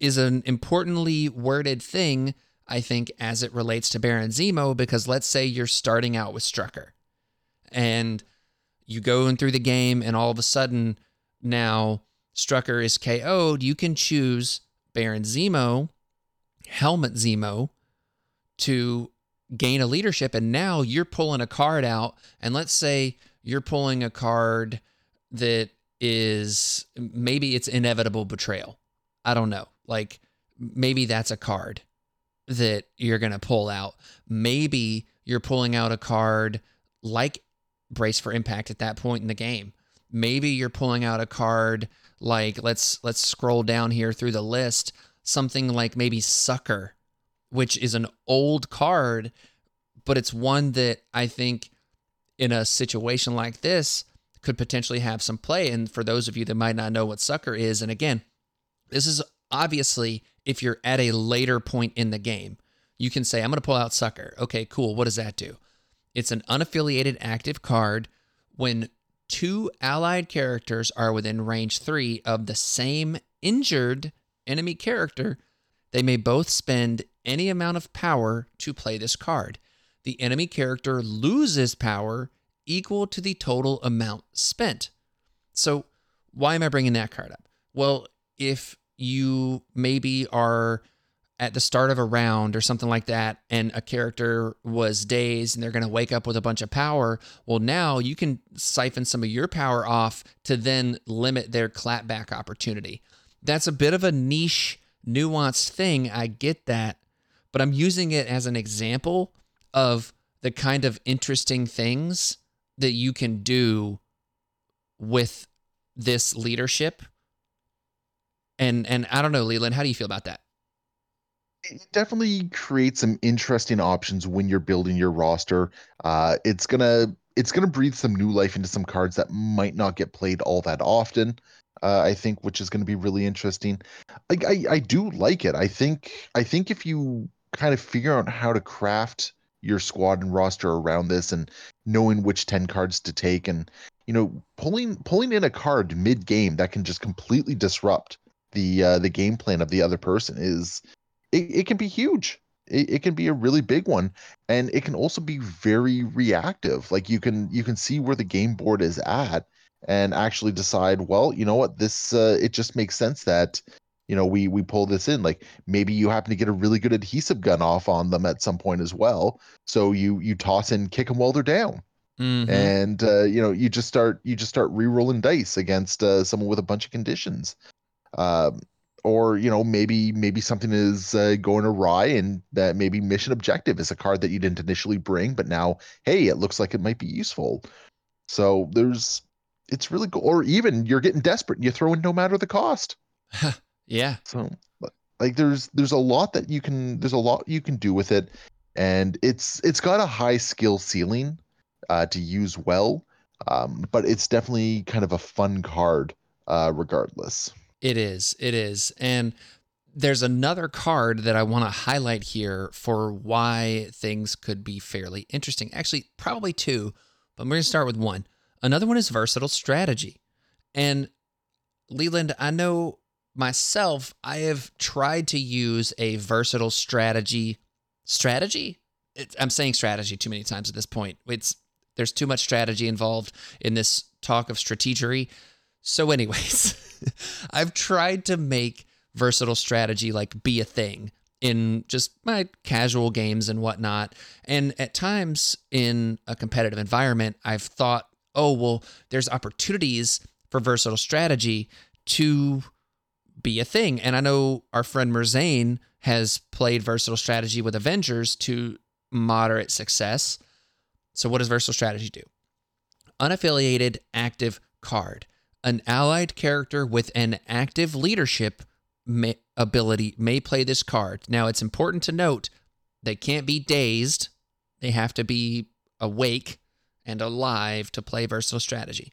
[SPEAKER 1] is an importantly worded thing, I think, as it relates to Baron Zemo, because let's say you're starting out with Strucker and you go in through the game, and all of a sudden now Strucker is KO'd. You can choose Baron Zemo, Helmut Zemo, to gain a leadership and now you're pulling a card out and let's say you're pulling a card that is maybe it's inevitable betrayal. I don't know. Like maybe that's a card that you're going to pull out. Maybe you're pulling out a card like brace for impact at that point in the game. Maybe you're pulling out a card like let's let's scroll down here through the list something like maybe succor which is an old card, but it's one that I think in a situation like this could potentially have some play. And for those of you that might not know what sucker is, and again, this is obviously if you're at a later point in the game, you can say, I'm going to pull out sucker. Okay, cool. What does that do? It's an unaffiliated active card when two allied characters are within range three of the same injured enemy character. They may both spend any amount of power to play this card. The enemy character loses power equal to the total amount spent. So, why am I bringing that card up? Well, if you maybe are at the start of a round or something like that, and a character was dazed and they're going to wake up with a bunch of power, well, now you can siphon some of your power off to then limit their clapback opportunity. That's a bit of a niche, nuanced thing. I get that but I'm using it as an example of the kind of interesting things that you can do with this leadership. And and I don't know, Leland, how do you feel about that?
[SPEAKER 2] It definitely creates some interesting options when you're building your roster. Uh, it's gonna it's gonna breathe some new life into some cards that might not get played all that often. Uh, I think, which is going to be really interesting. Like I, I do like it. I think I think if you kind of figure out how to craft your squad and roster around this and knowing which 10 cards to take and you know pulling pulling in a card mid game that can just completely disrupt the uh, the game plan of the other person is it, it can be huge. It, it can be a really big one. And it can also be very reactive. Like you can you can see where the game board is at and actually decide well you know what this uh, it just makes sense that you know we we pull this in like maybe you happen to get a really good adhesive gun off on them at some point as well. So you you toss and kick them while they're down. Mm-hmm. and uh, you know you just start you just start re-rolling dice against uh, someone with a bunch of conditions. Um, or you know maybe maybe something is uh, going awry and that maybe mission objective is a card that you didn't initially bring but now hey it looks like it might be useful. So there's it's really cool. Or even you're getting desperate and you throw in no matter the cost
[SPEAKER 1] yeah.
[SPEAKER 2] so like there's there's a lot that you can there's a lot you can do with it and it's it's got a high skill ceiling uh, to use well um, but it's definitely kind of a fun card uh, regardless
[SPEAKER 1] It is. It is. And there's another card that I want to highlight here for why things could be fairly interesting. Actually, probably two, but we're going to start with one. Another one is versatile strategy. And Leland, I know myself, I have tried to use a versatile strategy. Strategy? It, I'm saying strategy too many times at this point. It's there's too much strategy involved in this talk of strategery. So, anyways, I've tried to make versatile strategy like be a thing in just my casual games and whatnot. And at times in a competitive environment, I've thought, oh, well, there's opportunities for versatile strategy to be a thing. And I know our friend Merzane has played versatile strategy with Avengers to moderate success. So, what does versatile strategy do? Unaffiliated active card. An allied character with an active leadership may, ability may play this card. Now, it's important to note they can't be dazed, they have to be awake and alive to play versatile strategy.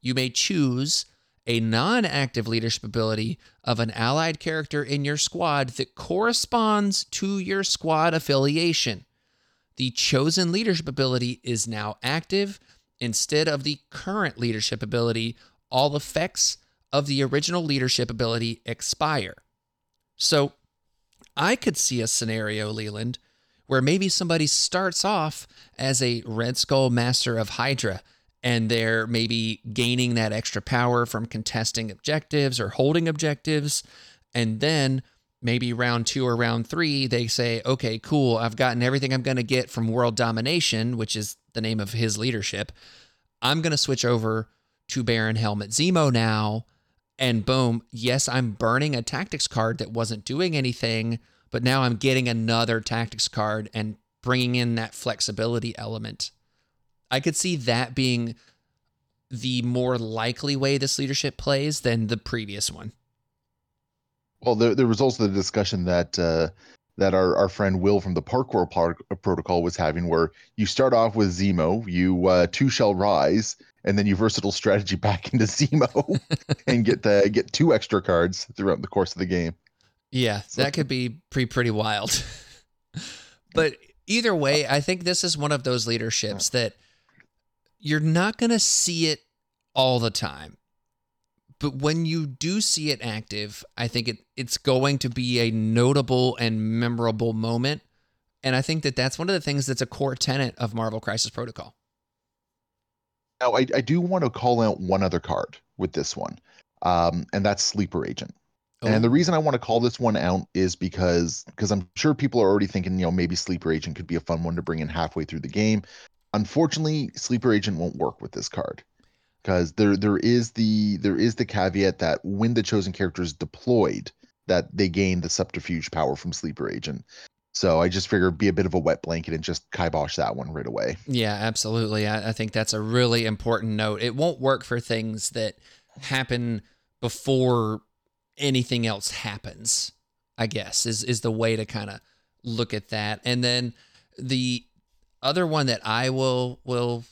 [SPEAKER 1] You may choose a non active leadership ability of an allied character in your squad that corresponds to your squad affiliation. The chosen leadership ability is now active instead of the current leadership ability. All effects of the original leadership ability expire. So I could see a scenario, Leland, where maybe somebody starts off as a Red Skull Master of Hydra and they're maybe gaining that extra power from contesting objectives or holding objectives. And then maybe round two or round three, they say, okay, cool, I've gotten everything I'm going to get from world domination, which is the name of his leadership. I'm going to switch over to Baron Helmut Zemo now. And boom, yes, I'm burning a tactics card that wasn't doing anything, but now I'm getting another tactics card and bringing in that flexibility element. I could see that being the more likely way this leadership plays than the previous one.
[SPEAKER 2] Well, there, there was also the discussion that uh, that our, our friend Will from the Parkour par- Protocol was having, where you start off with Zemo, you uh, two shall rise, and then you versatile strategy back into Zemo and get the get two extra cards throughout the course of the game.
[SPEAKER 1] Yeah, that could be pretty pretty wild. but either way, I think this is one of those leaderships that you're not going to see it all the time. But when you do see it active, I think it, it's going to be a notable and memorable moment. And I think that that's one of the things that's a core tenet of Marvel Crisis Protocol.
[SPEAKER 2] Now, I, I do want to call out one other card with this one, um, and that's Sleeper Agent.
[SPEAKER 1] Oh.
[SPEAKER 2] And the reason I want to call this one out is because because I'm sure people are already thinking, you know, maybe Sleeper Agent could be a fun one to bring in halfway through the game. Unfortunately, Sleeper Agent won't work with this card because there there is the there is the caveat that when the chosen character is deployed, that they gain the subterfuge power from Sleeper Agent. So I just figure be a bit of a wet blanket and just kibosh that one right away.
[SPEAKER 1] Yeah, absolutely. I, I think that's a really important note. It won't work for things that happen before anything else happens, I guess, is is the way to kind of look at that. And then the other one that I will will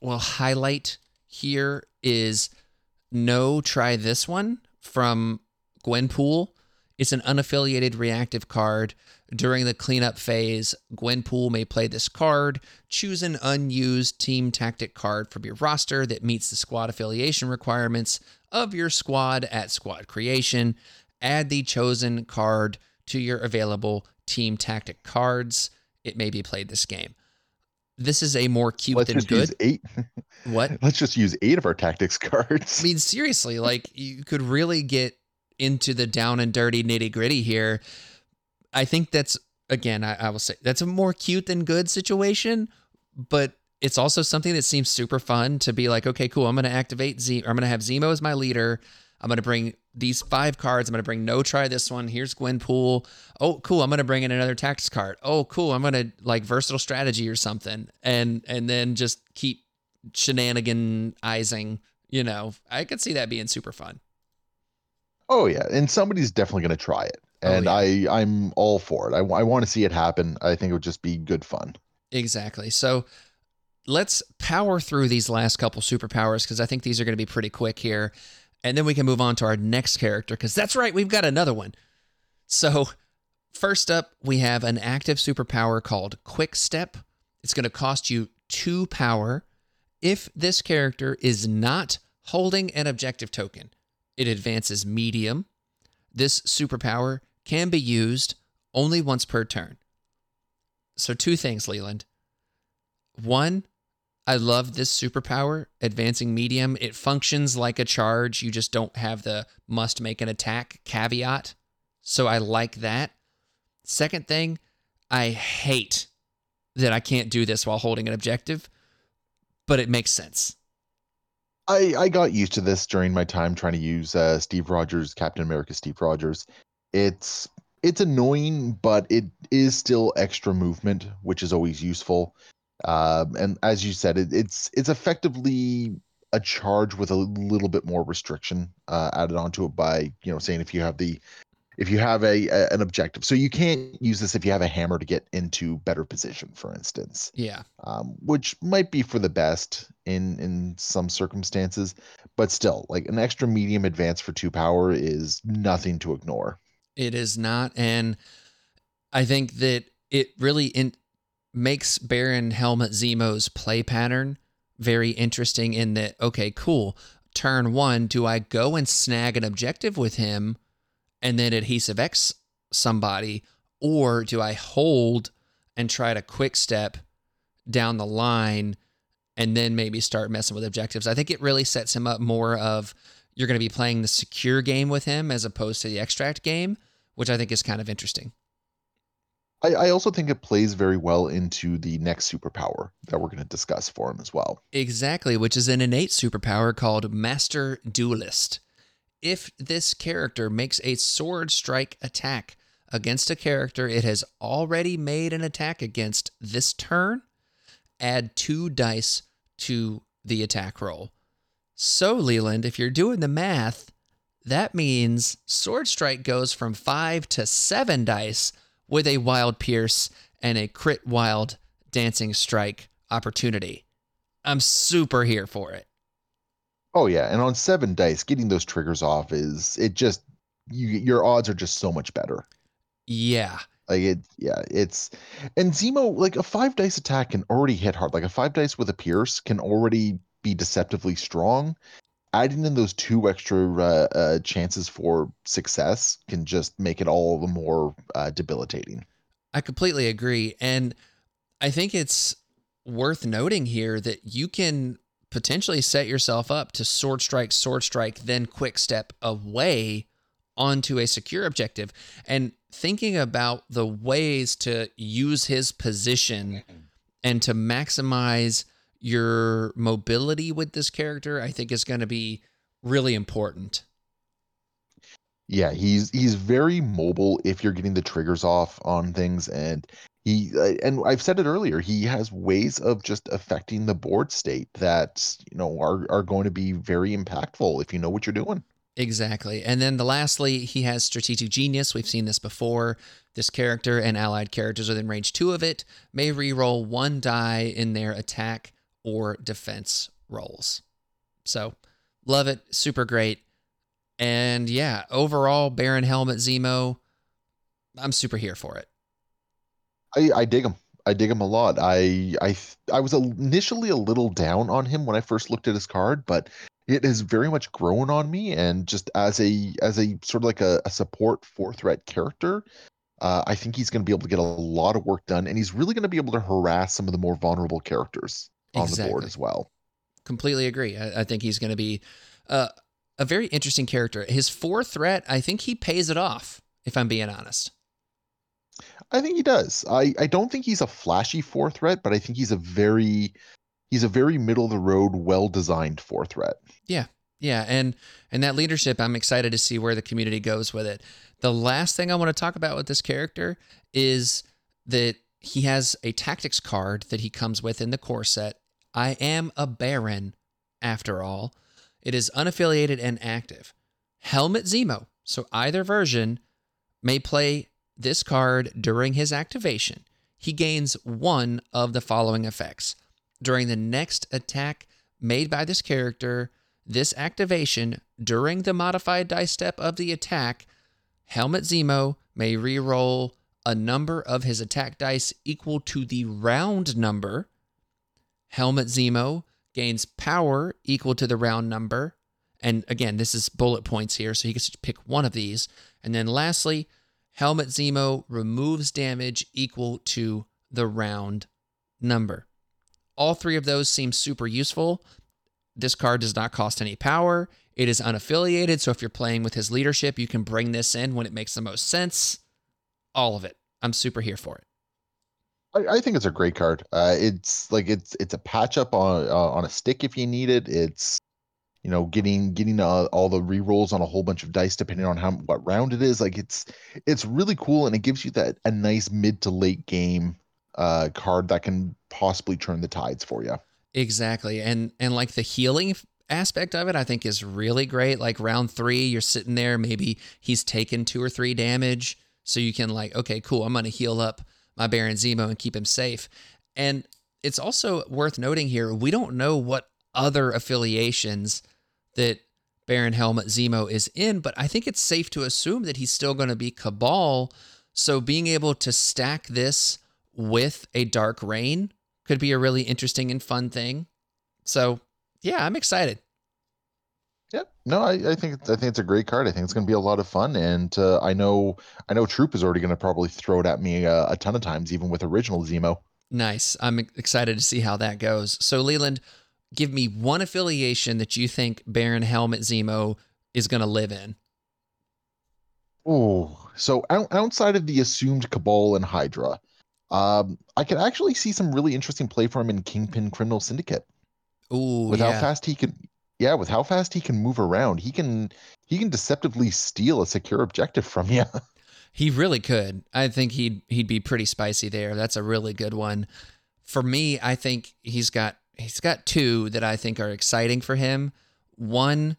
[SPEAKER 1] will highlight here is no try this one from Gwenpool. It's an unaffiliated reactive card. During the cleanup phase, Gwenpool may play this card. Choose an unused team tactic card from your roster that meets the squad affiliation requirements of your squad at squad creation. Add the chosen card to your available team tactic cards. It may be played this game. This is a more cute
[SPEAKER 2] Let's
[SPEAKER 1] than
[SPEAKER 2] just
[SPEAKER 1] good.
[SPEAKER 2] use eight.
[SPEAKER 1] What?
[SPEAKER 2] Let's just use eight of our tactics cards.
[SPEAKER 1] I mean, seriously, like you could really get into the down and dirty nitty gritty here. I think that's again, I, I will say that's a more cute than good situation, but it's also something that seems super fun to be like, okay, cool, I'm gonna activate Z, or I'm gonna have Zemo as my leader. I'm gonna bring these five cards. I'm going to bring no try this one. Here's Gwenpool. Oh, cool. I'm going to bring in another tax card. Oh, cool. I'm going to like versatile strategy or something, and and then just keep shenaniganizing. You know, I could see that being super fun.
[SPEAKER 2] Oh yeah, and somebody's definitely going to try it,
[SPEAKER 1] Oh,
[SPEAKER 2] and
[SPEAKER 1] yeah.
[SPEAKER 2] I I'm all for it. I, I want to see it happen. I think it would just be good fun.
[SPEAKER 1] Exactly. So let's power through these last couple superpowers because I think these are going to be pretty quick here. And then we can move on to our next character because that's right, we've got another one. So, first up, we have an active superpower called Quick Step. It's going to cost you two power. If this character is not holding an objective token, it advances medium. This superpower can be used only once per turn. So, two things, Leland. One, I love this superpower, advancing medium. It functions like a charge. You just don't have the must make an attack caveat. So, I like that. Second thing, I hate that I can't do this while holding an objective, but it makes sense.
[SPEAKER 2] I I got used to this during my time trying to use uh, Steve Rogers, Captain America, Steve Rogers. It's it's annoying, but it is still extra movement, which is always useful. Um, and as you said, it, it's it's effectively a charge with a little bit more restriction uh, added onto it by you know saying if you have the if you have a, a an objective, so you can't use this if you have a hammer to get into better position, for instance
[SPEAKER 1] Yeah.
[SPEAKER 2] um, which might be for the best in in some circumstances, but still, like an extra medium advance for two power is nothing to ignore.
[SPEAKER 1] It is not, and I think that it really in, makes Baron Helmut Zemo's play pattern very interesting. In that, okay, cool. Turn one, do I go and snag an objective with him, and then adhesive X somebody, or do I hold and try to quick step down the line, and then maybe start messing with objectives? I think it really sets him up more of you're going to be playing the secure game with him as opposed to the extract game, which I think is kind of interesting.
[SPEAKER 2] I, I also think it plays very well into the next superpower that we're going to discuss for him as well.
[SPEAKER 1] Exactly, which is an innate superpower called Master Duelist. If this character makes a sword strike attack against a character it has already made an attack against this turn, add two dice to the attack roll. So, Leland, if you're doing the math, that means Sword Strike goes from five to seven dice with a Wild Pierce and a Crit Wild Dancing Strike opportunity. I'm super here for it.
[SPEAKER 2] Oh yeah, and on seven dice, getting those triggers off is it just you, your odds are just so much better.
[SPEAKER 1] Yeah.
[SPEAKER 2] Like it, yeah, it's and Zemo like a five dice attack can already hit hard. Like a five dice with a pierce can already be deceptively strong. Adding in those two extra uh, uh, chances for success can just make it all the more uh, debilitating.
[SPEAKER 1] I completely agree. And I think it's worth noting here that you can potentially set yourself up to sword strike, sword strike, then quick step away onto a secure objective. And thinking about the ways to use his position and to maximize your mobility with this character, I think is going to be really important.
[SPEAKER 2] Yeah, he's he's very mobile if you're getting the triggers off on things, and he uh, and I've said it earlier. He has ways of just affecting the board state that you know are are going to be very impactful if you know what you're doing.
[SPEAKER 1] Exactly. And then the lastly, he has strategic genius. We've seen this before. This character and allied characters within range two of it may re-roll one die in their attack or defense roles. So love it. Super great. And yeah, overall, Baron Helmut Zemo, I'm super here for it.
[SPEAKER 2] I, I dig him. I dig him a lot. I I I was initially a little down on him when I first looked at his card, but it has very much grown on me. And just as a as a sort of like a, a support for threat character, uh, I think he's going to be able to get a lot of work done, and he's really going to be able to harass some of the more vulnerable characters on the board as well.
[SPEAKER 1] completely agree. I, I think he's going to be uh, a very interesting character. His four threat, I think he pays it off, if I'm being honest.
[SPEAKER 2] I think he does. I, I don't think he's a flashy four threat, but I think he's a very he's a very middle of the road, well designed four threat.
[SPEAKER 1] Yeah. Yeah, and and that leadership, I'm excited to see where the community goes with it. The last thing I want to talk about with this character is that he has a tactics card that he comes with in the core set. I am a Baron, after all. It is unaffiliated and active. Helmut Zemo, so either version, may play this card during his activation. He gains one of the following effects. During the next attack made by this character, this activation during the modified dice step of the attack, Helmut Zemo may re-roll a number of his attack dice equal to the round number. Helmut Zemo gains power equal to the round number. And again, this is bullet points here, so he gets to pick one of these. And then lastly, Helmut Zemo removes damage equal to the round number. All three of those seem super useful. This card does not cost any power. It is unaffiliated, so if you're playing with his leadership, you can bring this in when it makes the most sense. All of it. I'm super here for it.
[SPEAKER 2] I, I think it's a great card. Uh, it's like it's it's a patch up on uh, on a stick if you need it. It's you know getting getting uh, all the re rolls on a whole bunch of dice depending on how what round it is. Like it's it's really cool and it gives you that a nice mid to late game uh, card that can possibly turn the tides for you.
[SPEAKER 1] Exactly. And and like the healing aspect of it I think is really great. Like round 3 you're sitting there maybe he's taken 2 or 3 damage so you can like okay, cool, I'm going to heal up my Baron Zemo and keep him safe. And it's also worth noting here, we don't know what other affiliations that Baron Helmut Zemo is in, but I think it's safe to assume that he's still going to be Cabal. So being able to stack this with a Dark Reign could be a really interesting and fun thing. So yeah, I'm excited.
[SPEAKER 2] Yep. No, I, I think I think it's a great card. I think it's going to be a lot of fun, and uh, I know I know Troop is already going to probably throw it at me uh, a ton of times, even with original Zemo.
[SPEAKER 1] Nice. I'm excited to see how that goes. So Leland, give me one affiliation that you think Baron Helmut Zemo is going to live in.
[SPEAKER 2] Oh, so out, outside of the assumed Cabal and Hydra, um, I could actually see some really interesting play for him in Kingpin Criminal Syndicate.
[SPEAKER 1] Ooh,
[SPEAKER 2] with
[SPEAKER 1] yeah.
[SPEAKER 2] how fast he can yeah with how fast he can move around he can he can deceptively steal a secure objective from you
[SPEAKER 1] He really could. I think he'd he'd be pretty spicy there. That's a really good one. For me, I think he's got he's got two that I think are exciting for him. One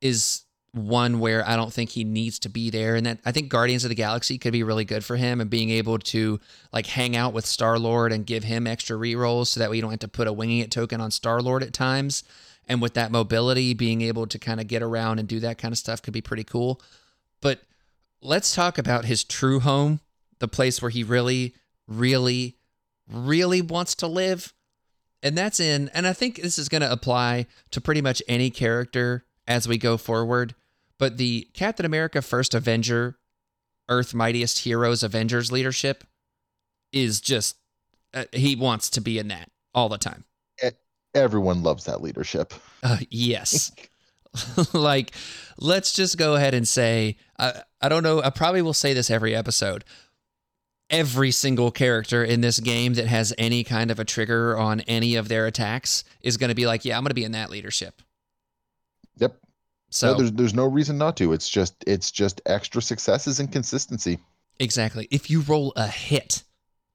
[SPEAKER 1] is one where I don't think he needs to be there, and that I think Guardians of the Galaxy could be really good for him, and being able to like hang out with Star Lord and give him extra rerolls, so that way you don't have to put a winging it token on Star Lord at times. And with that mobility, being able to kind of get around and do that kind of stuff could be pretty cool. But let's talk about his true home, the place where he really, really, really wants to live. And that's in, and I think this is going to apply to pretty much any character as we go forward. But the Captain America First Avenger, Earth Mightiest Heroes Avengers leadership is just, uh, he wants to be in that all the time.
[SPEAKER 2] Everyone loves that leadership
[SPEAKER 1] Uh, yes. like, let's just go ahead and say, I, I don't know, I probably will say this every episode. Every single character in this game that has any kind of a trigger on any of their attacks is going to be like, yeah, I'm going to be in that leadership.
[SPEAKER 2] yep
[SPEAKER 1] So,
[SPEAKER 2] no, there's there's no reason not to it's just it's just extra successes and consistency
[SPEAKER 1] exactly. If you roll a hit,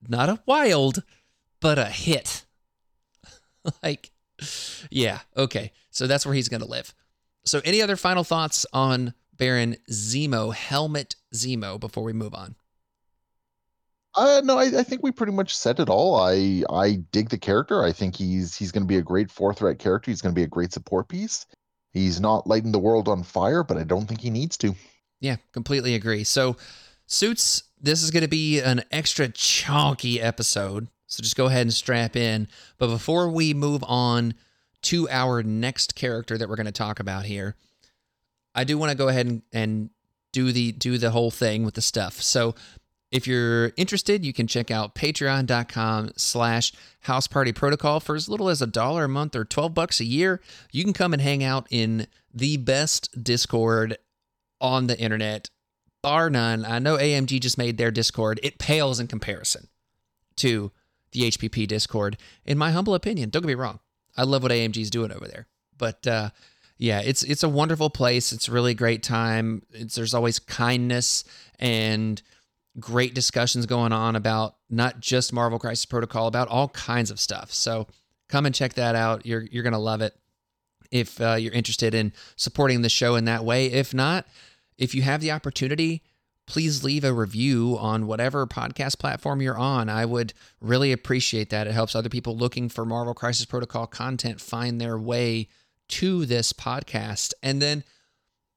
[SPEAKER 1] not a wild, but a hit, like, yeah, okay. So that's where he's going to live. So, any other final thoughts on Baron Zemo, Helmut Zemo, before we move on?
[SPEAKER 2] Uh, no, I, I think we pretty much said it all. I I dig the character. I think he's he's going to be a great four threat character. He's going to be a great support piece. He's not lighting the world on fire, but I don't think he needs to.
[SPEAKER 1] Yeah, completely agree. So, suits, this is going to be an extra chonky episode. So, just go ahead and strap in. But before we move on to our next character that we're going to talk about here, I do want to go ahead and, and do the do the whole thing with the stuff. So, if you're interested, you can check out patreon.com slash house party protocol for as little as a dollar a month or 12 bucks a year. You can come and hang out in the best Discord on the internet, bar none. I know AMG just made their Discord. It pales in comparison to the HPP Discord, in my humble opinion. Don't get me wrong. I love what AMG is doing over there. But uh, yeah, it's it's a wonderful place. It's a really great time. It's, there's always kindness and great discussions going on about not just Marvel Crisis Protocol, about all kinds of stuff. So come and check that out. You're you're gonna love it if uh, you're interested in supporting the show in that way. If not, if you have the opportunity, please leave a review on whatever podcast platform you're on. I would really appreciate that. It helps other people looking for Marvel Crisis Protocol content find their way to this podcast. And then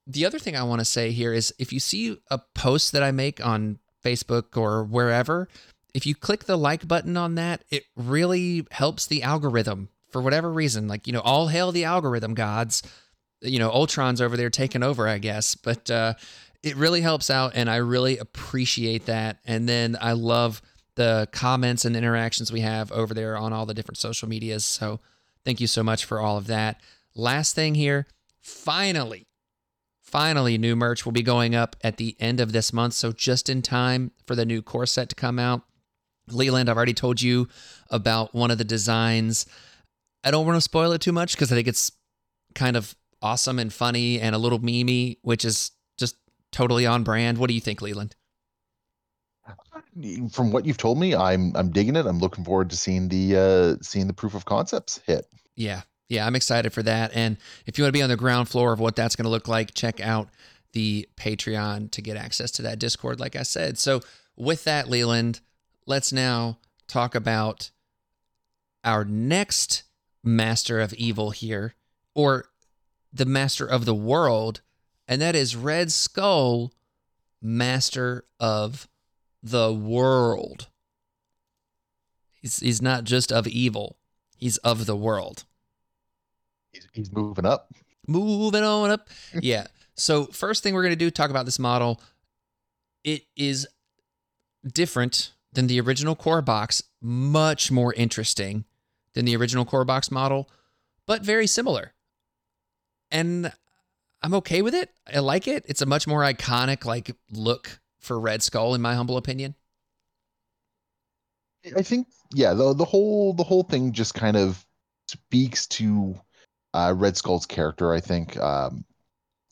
[SPEAKER 1] the other thing I want to say here is if you see a post that I make on Facebook or wherever, if you click the like button on that, it really helps the algorithm for whatever reason. Like, you know, all hail the algorithm gods. You know, Ultron's over there taking over, I guess. But uh, it really helps out, and I really appreciate that. And then I love the comments and interactions we have over there on all the different social medias. So thank you so much for all of that. Last thing here, finally, finally, new merch will be going up at the end of this month. So just in time for the new core set to come out. Leland, I've already told you about one of the designs. I don't want to spoil it too much because I think it's kind of awesome and funny and a little memey, which is totally on brand. What do you think, Leland?
[SPEAKER 2] From what you've told me, I'm I'm digging it. I'm looking forward to seeing the uh seeing the proof of concepts hit.
[SPEAKER 1] Yeah. Yeah, I'm excited for that. And if you want to be on the ground floor of what that's going to look like, check out the Patreon to get access to that Discord, like I said. So, with that, Leland, let's now talk about our next master of evil here, or the master of the world, and that is Red Skull, master of the world. He's, he's not just of evil, he's of the world.
[SPEAKER 2] He's, he's moving up.
[SPEAKER 1] Moving on up. yeah. So, first thing we're going to do, talk about this model. It is different than the original core box, much more interesting than the original core box model, but very similar. And I'm okay with it. I like it. It's a much more iconic like look for Red Skull in my humble opinion.
[SPEAKER 2] I think yeah, the the whole the whole thing just kind of speaks to uh, Red Skull's character. I think um,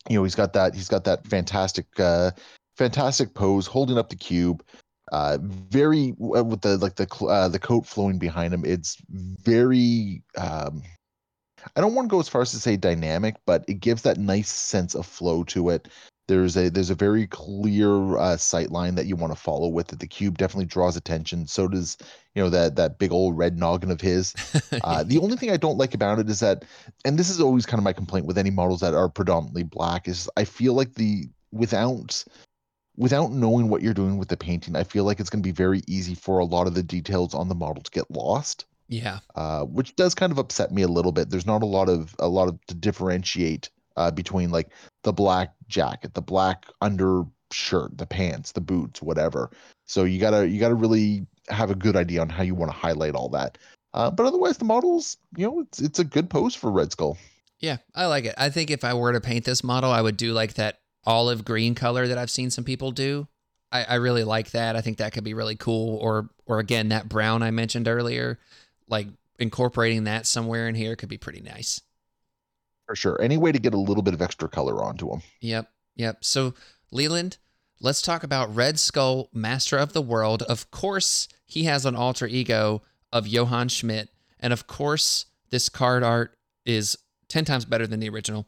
[SPEAKER 2] you know he's got that he's got that fantastic uh, fantastic pose holding up the cube. Uh, very with the like the uh, the coat flowing behind him. It's very um, I don't want to go as far as to say dynamic, but it gives that nice sense of flow to it. There's a there's a very clear uh, sight line that you want to follow with it. The cube definitely draws attention. So does you know that that big old red noggin of his. Uh, the only thing I don't like about it is that, and this is always kind of my complaint with any models that are predominantly black, is I feel like the without without knowing what you're doing with the painting, I feel like it's going to be very easy for a lot of the details on the model to get lost.
[SPEAKER 1] Yeah.
[SPEAKER 2] Uh, which does kind of upset me a little bit. There's not a lot of a lot of to differentiate uh, between like the black jacket, the black undershirt, the pants, the boots, whatever. So you gotta you gotta really have a good idea on how you want to highlight all that. Uh, but otherwise, the models, you know, it's it's a good pose for Red Skull.
[SPEAKER 1] Yeah, I like it. I think if I were to paint this model, I would do like that olive green color that I've seen some people do. I, I really like that. I think that could be really cool. Or or again, that brown I mentioned earlier, like incorporating that somewhere in here could be pretty nice.
[SPEAKER 2] For sure. Any way to get a little bit of extra color onto them.
[SPEAKER 1] Yep. Yep. So Leland, let's talk about Red Skull, Master of the World. Of course, he has an alter ego of Johann Schmidt. And of course, this card art is 10 times better than the original.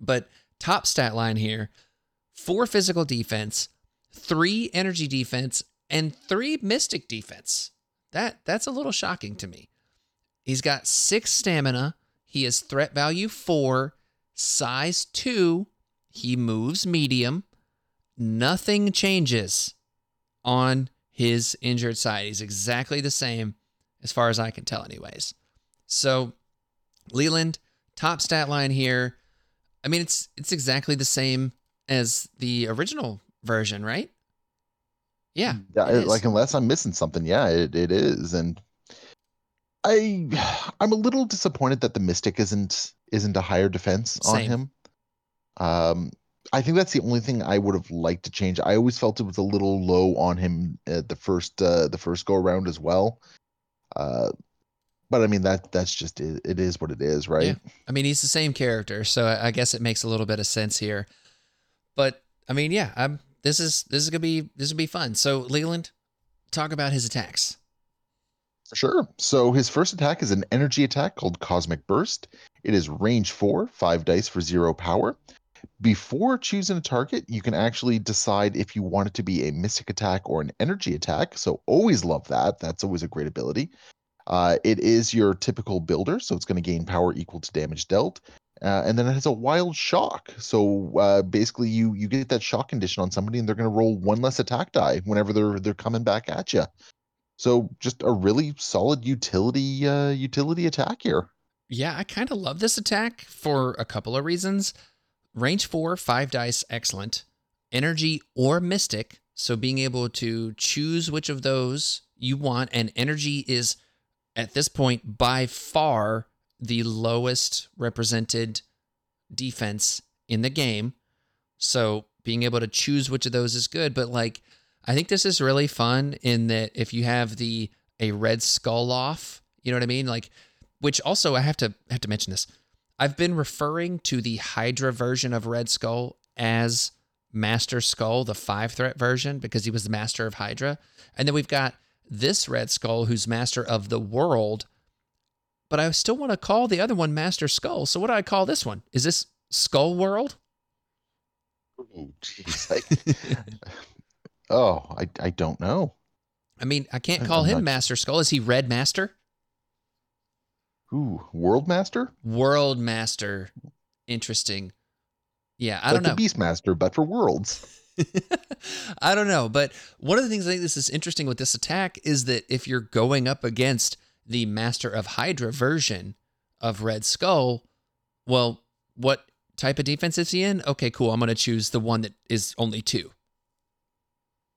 [SPEAKER 1] But top stat line here four physical defense, three energy defense, and three mystic defense. That that's a little shocking to me. He's got six stamina. He is threat value four, size two. He moves medium. Nothing changes on his injured side. He's exactly the same as far as I can tell, anyways. So, Leland, top stat line here. I mean, it's it's exactly the same as the original version, right? Yeah.
[SPEAKER 2] Yeah,
[SPEAKER 1] it
[SPEAKER 2] like unless I'm missing something, yeah, it, it is. And I I'm a little disappointed that the Mystic isn't isn't a higher defense on him. Um I think that's the only thing I would have liked to change. I always felt it was a little low on him at the first uh the first go around as well. Uh but I mean that that's just it, it is what it is, right?
[SPEAKER 1] Yeah. I mean, he's the same character, so I guess it makes a little bit of sense here. But I mean, yeah, I'm. This is this is gonna be this will be fun. So Leland, talk about his attacks.
[SPEAKER 2] Sure. So his first attack is an energy attack called Cosmic Burst. It is range four, five dice for zero power. Before choosing a target, you can actually decide if you want it to be a mystic attack or an energy attack. So always love that. That's always a great ability. Uh, it is your typical builder, so it's going to gain power equal to damage dealt. Uh, and then it has a wild shock. So uh, basically, you you get that shock condition on somebody, and they're going to roll one less attack die whenever they're they're coming back at you. So just a really solid utility uh, utility attack here.
[SPEAKER 1] Yeah, I kind of love this attack for a couple of reasons. Range four, five dice, excellent. Energy or mystic, so being able to choose which of those you want, and energy is at this point by far the lowest represented defense in the game. So being able to choose which of those is good, but like I think this is really fun in that if you have the a red skull off, you know what I mean? Like which also I have to have to mention this. I've been referring to the Hydra version of Red Skull as Master Skull, the five threat version, because he was the master of Hydra. And then we've got this Red Skull who's master of the world. But I still want to call the other one Master Skull. So what do I call this one? Is this Skull World?
[SPEAKER 2] Oh, jeez. Oh, I, I don't know.
[SPEAKER 1] I mean, I can't
[SPEAKER 2] I'm
[SPEAKER 1] call him
[SPEAKER 2] not-
[SPEAKER 1] Master Skull. Is he Red Master?
[SPEAKER 2] Ooh, World Master?
[SPEAKER 1] World Master. Interesting. Yeah, I
[SPEAKER 2] like
[SPEAKER 1] don't know.
[SPEAKER 2] the Beastmaster, but for worlds.
[SPEAKER 1] I don't know, but one of the things I think this is interesting with this attack is that if you're going up against the Master of Hydra version of Red Skull, well, what type of defense is he in? Okay, cool. I'm going to choose the one that is only two.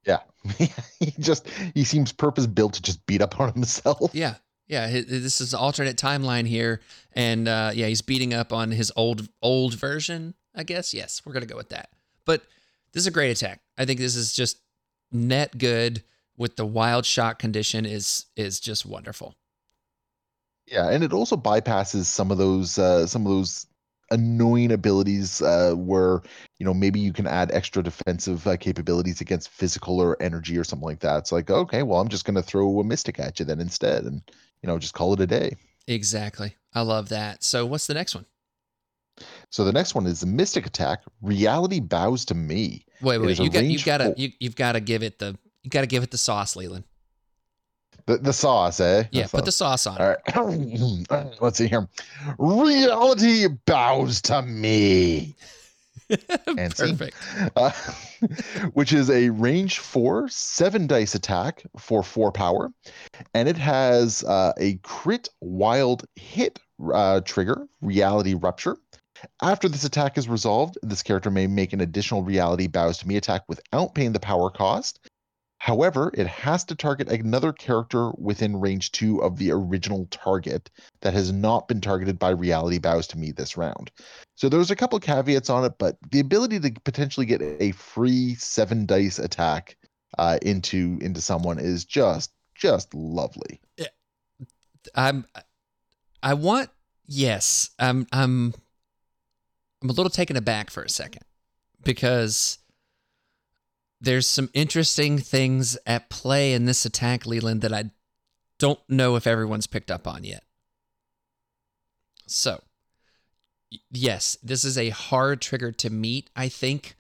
[SPEAKER 2] Yeah. he just he seems purpose built to just beat up on himself.
[SPEAKER 1] Yeah. Yeah, this is alternate timeline here, and uh, yeah, he's beating up on his old old version. I guess yes, we're gonna go with that. But this is a great attack. I think this is just net good with the wild shot condition is is just wonderful.
[SPEAKER 2] Yeah, and it also bypasses some of those uh, some of those annoying abilities uh, where you know maybe you can add extra defensive uh, capabilities against physical or energy or something like that. It's like okay, well I'm just going to throw a mystic at you then instead, and you know just call it a day.
[SPEAKER 1] Exactly. I love that. So what's the next one?
[SPEAKER 2] So the next one is the mystic attack. Reality bows to me.
[SPEAKER 1] Wait,
[SPEAKER 2] It
[SPEAKER 1] wait. you got you got
[SPEAKER 2] to
[SPEAKER 1] you, you've got to give it the you got to give it the sauce, Leland.
[SPEAKER 2] The the sauce, eh?
[SPEAKER 1] Yeah, put the
[SPEAKER 2] sauce.
[SPEAKER 1] sauce on.
[SPEAKER 2] All right. Let's see here. Reality bows to me.
[SPEAKER 1] Perfect.
[SPEAKER 2] uh, which is a range four, seven dice attack for four power. And it has uh, a crit wild hit uh, trigger, reality rupture. After this attack is resolved, this character may make an additional reality bows to me attack without paying the power cost. However, it has to target another character within range two of the original target that has not been targeted by reality bows to me this round. So there's a couple caveats on it, but the ability to potentially get a free seven dice attack uh, into into someone is just just lovely.
[SPEAKER 1] I'm I want yes. I'm I'm I'm a little taken aback for a second because there's some interesting things at play in this attack, Leland, that I don't know if everyone's picked up on yet. So, yes, this is a hard trigger to meet, I think,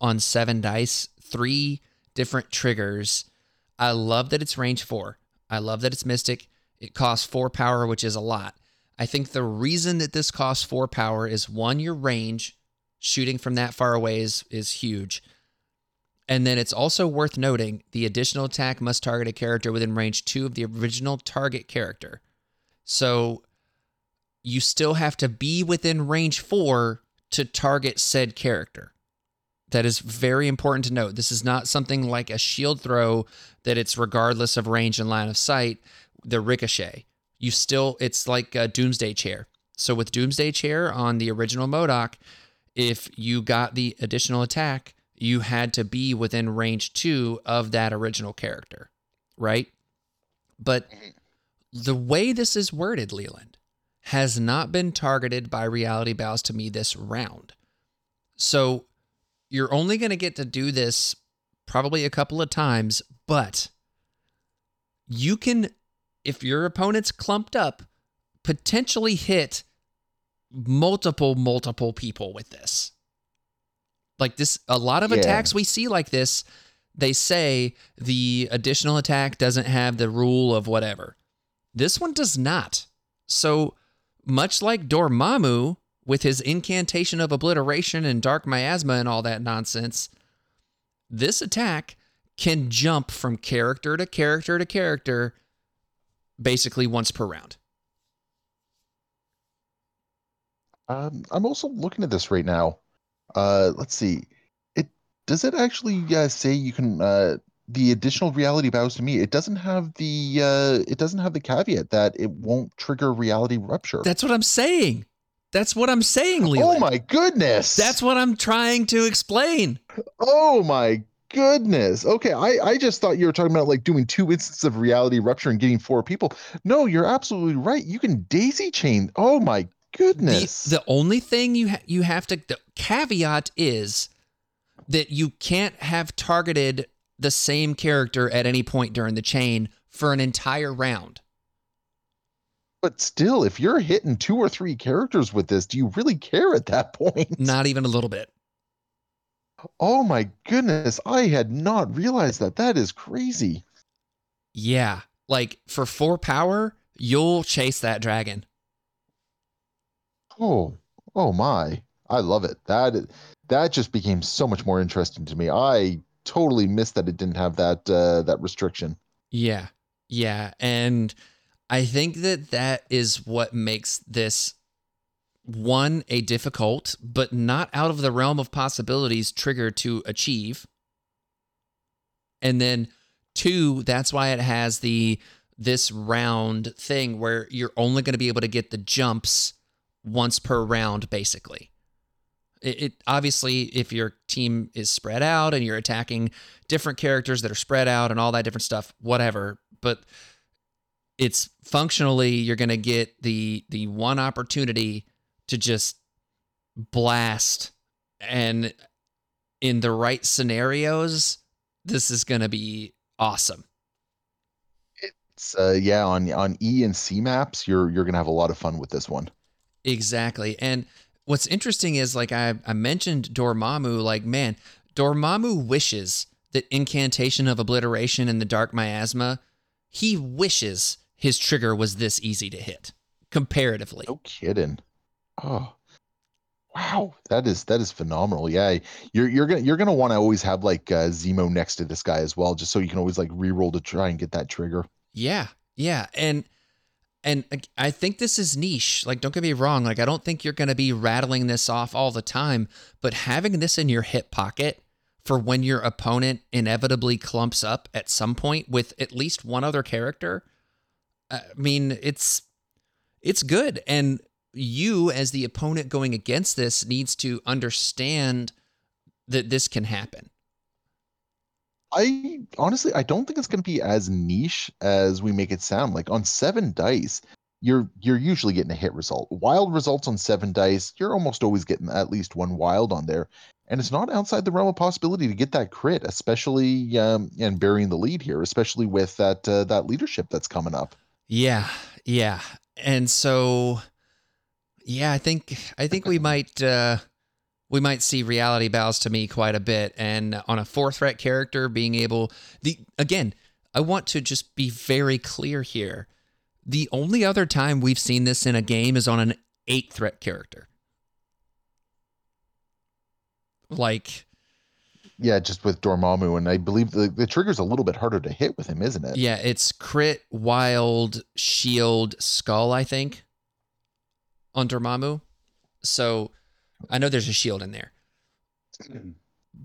[SPEAKER 1] on seven dice. Three different triggers. I love that it's range four. I love that it's mystic. It costs four power, which is a lot. I think the reason that this costs four power is one, your range, shooting from that far away is is huge. And then it's also worth noting the additional attack must target a character within range two of the original target character. So you still have to be within range four to target said character. That is very important to note. This is not something like a shield throw that it's regardless of range and line of sight, the ricochet. You still, it's like a doomsday chair. So with doomsday chair on the original MODOK, if you got the additional attack, you had to be within range two of that original character, right? But mm-hmm. the way this is worded, Leland, has not been targeted by reality bows to me this round. So you're only going to get to do this probably a couple of times, but you can, if your opponent's clumped up, potentially hit multiple, multiple people with this. Like this, a lot of
[SPEAKER 2] Yeah.
[SPEAKER 1] attacks we see like this, they say the additional attack doesn't have the rule of whatever. This one does not. So, much like Dormammu with his incantation of obliteration and dark miasma and all that nonsense, this attack can jump from character to character to character basically once per round.
[SPEAKER 2] Um, I'm also looking at this right now. Uh, let's see. It does it actually uh, say you can uh, the additional reality bows to me. It doesn't have the uh, it doesn't have the caveat that it won't trigger reality rupture.
[SPEAKER 1] That's what I'm saying. That's what I'm saying,
[SPEAKER 2] Leo.
[SPEAKER 1] oh
[SPEAKER 2] my goodness!
[SPEAKER 1] That's what I'm trying to explain.
[SPEAKER 2] oh my goodness. Okay, I I just thought you were talking about like doing two instances of reality rupture and getting four people. No, you're absolutely right. You can daisy chain. Oh my goodness.
[SPEAKER 1] the only thing you ha- you have to the caveat is that you can't have targeted the same character at any point during the chain for an entire round.
[SPEAKER 2] But still, if you're hitting two or three characters with this, do you really care at that point?
[SPEAKER 1] Not even a little bit.
[SPEAKER 2] Oh my goodness, I had not realized that. That is crazy.
[SPEAKER 1] Yeah, like for four power, you'll chase that dragon.
[SPEAKER 2] Oh, oh my. I love it. That that just became so much more interesting to me. I totally missed that it didn't have that uh, that restriction.
[SPEAKER 1] Yeah. Yeah. And I think that that is what makes this one, a difficult, but not out of the realm of possibilities trigger to achieve. And then two, that's why it has the this round thing where you're only going to be able to get the jumps once per round, basically. It, it obviously, if your team is spread out and you're attacking different characters that are spread out and all that different stuff, whatever. But it's functionally you're going to get the the one opportunity to just blast and in the right scenarios this is going to be awesome
[SPEAKER 2] It's uh, yeah, on on E and C maps, you're you're gonna have a lot of fun with this one.
[SPEAKER 1] Exactly. And what's interesting is like I, I mentioned Dormammu, like, man, Dormammu wishes that incantation of obliteration and the dark miasma, he wishes his trigger was this easy to hit comparatively.
[SPEAKER 2] No kidding. Oh, wow, that is that is phenomenal. Yeah, you're you're gonna you're gonna want to always have like uh, Zemo next to this guy as well, just so you can always like reroll to try and get that trigger.
[SPEAKER 1] Yeah. Yeah. And and I think this is niche. Like, don't get me wrong. Like, I don't think you're going to be rattling this off all the time, but having this in your hip pocket for when your opponent inevitably clumps up at some point with at least one other character, uh, I mean, it's it's good. And you, as the opponent going against this, needs to understand that this can happen.
[SPEAKER 2] I honestly I don't think it's going to be as niche as we make it sound. Like on seven dice, you're you're usually getting a hit result. Wild results on seven dice, you're almost always getting at least one wild on there, and it's not outside the realm of possibility to get that crit, especially um, and burying the lead here, especially with that uh, that leadership that's coming up.
[SPEAKER 1] Yeah, yeah. And so yeah, I think I think we might uh we might see reality bows to me quite a bit and on a four threat character being able the again, I want to just be very clear here. The only other time we've seen this in a game is on an eight threat character. Like
[SPEAKER 2] Yeah, just with Dormammu, and I believe the, the trigger's a little bit harder to hit with him, isn't it?
[SPEAKER 1] Yeah, it's crit, wild, shield, skull, I think, on Dormammu. So I know there's a shield in there.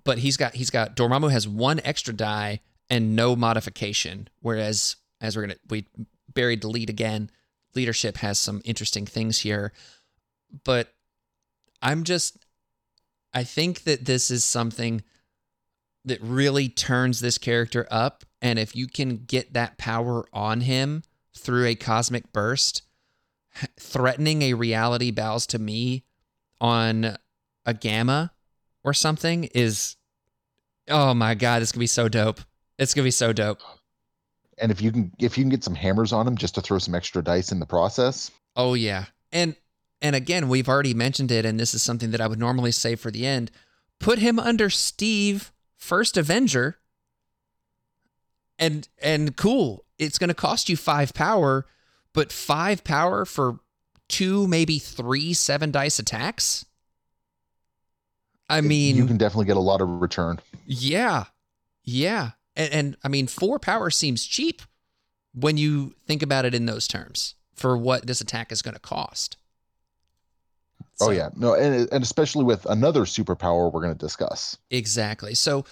[SPEAKER 1] But he's got he's got Dormammu has one extra die and no modification. Whereas as we're gonna we buried the lead again, leadership has some interesting things here. But I'm just I think that this is something that really turns this character up. And if you can get that power on him through a cosmic burst, threatening a reality bows to me on a gamma or something is oh my god, this could be so dope. It's gonna be so dope.
[SPEAKER 2] And if you can if you can get some hammers on him just to throw some extra dice in the process.
[SPEAKER 1] Oh yeah. And and again, we've already mentioned it, and this is something that I would normally say for the end. Put him under Steve, first Avenger. And and cool. It's gonna cost you five power, but five power for two, maybe three seven dice attacks. I mean,
[SPEAKER 2] you can definitely get a lot of return.
[SPEAKER 1] Yeah, yeah, and, and I mean, four power seems cheap when you think about it in those terms for what this attack is going to cost.
[SPEAKER 2] oh yeah, no, and and especially with another superpower we're going to discuss.
[SPEAKER 1] exactly. So,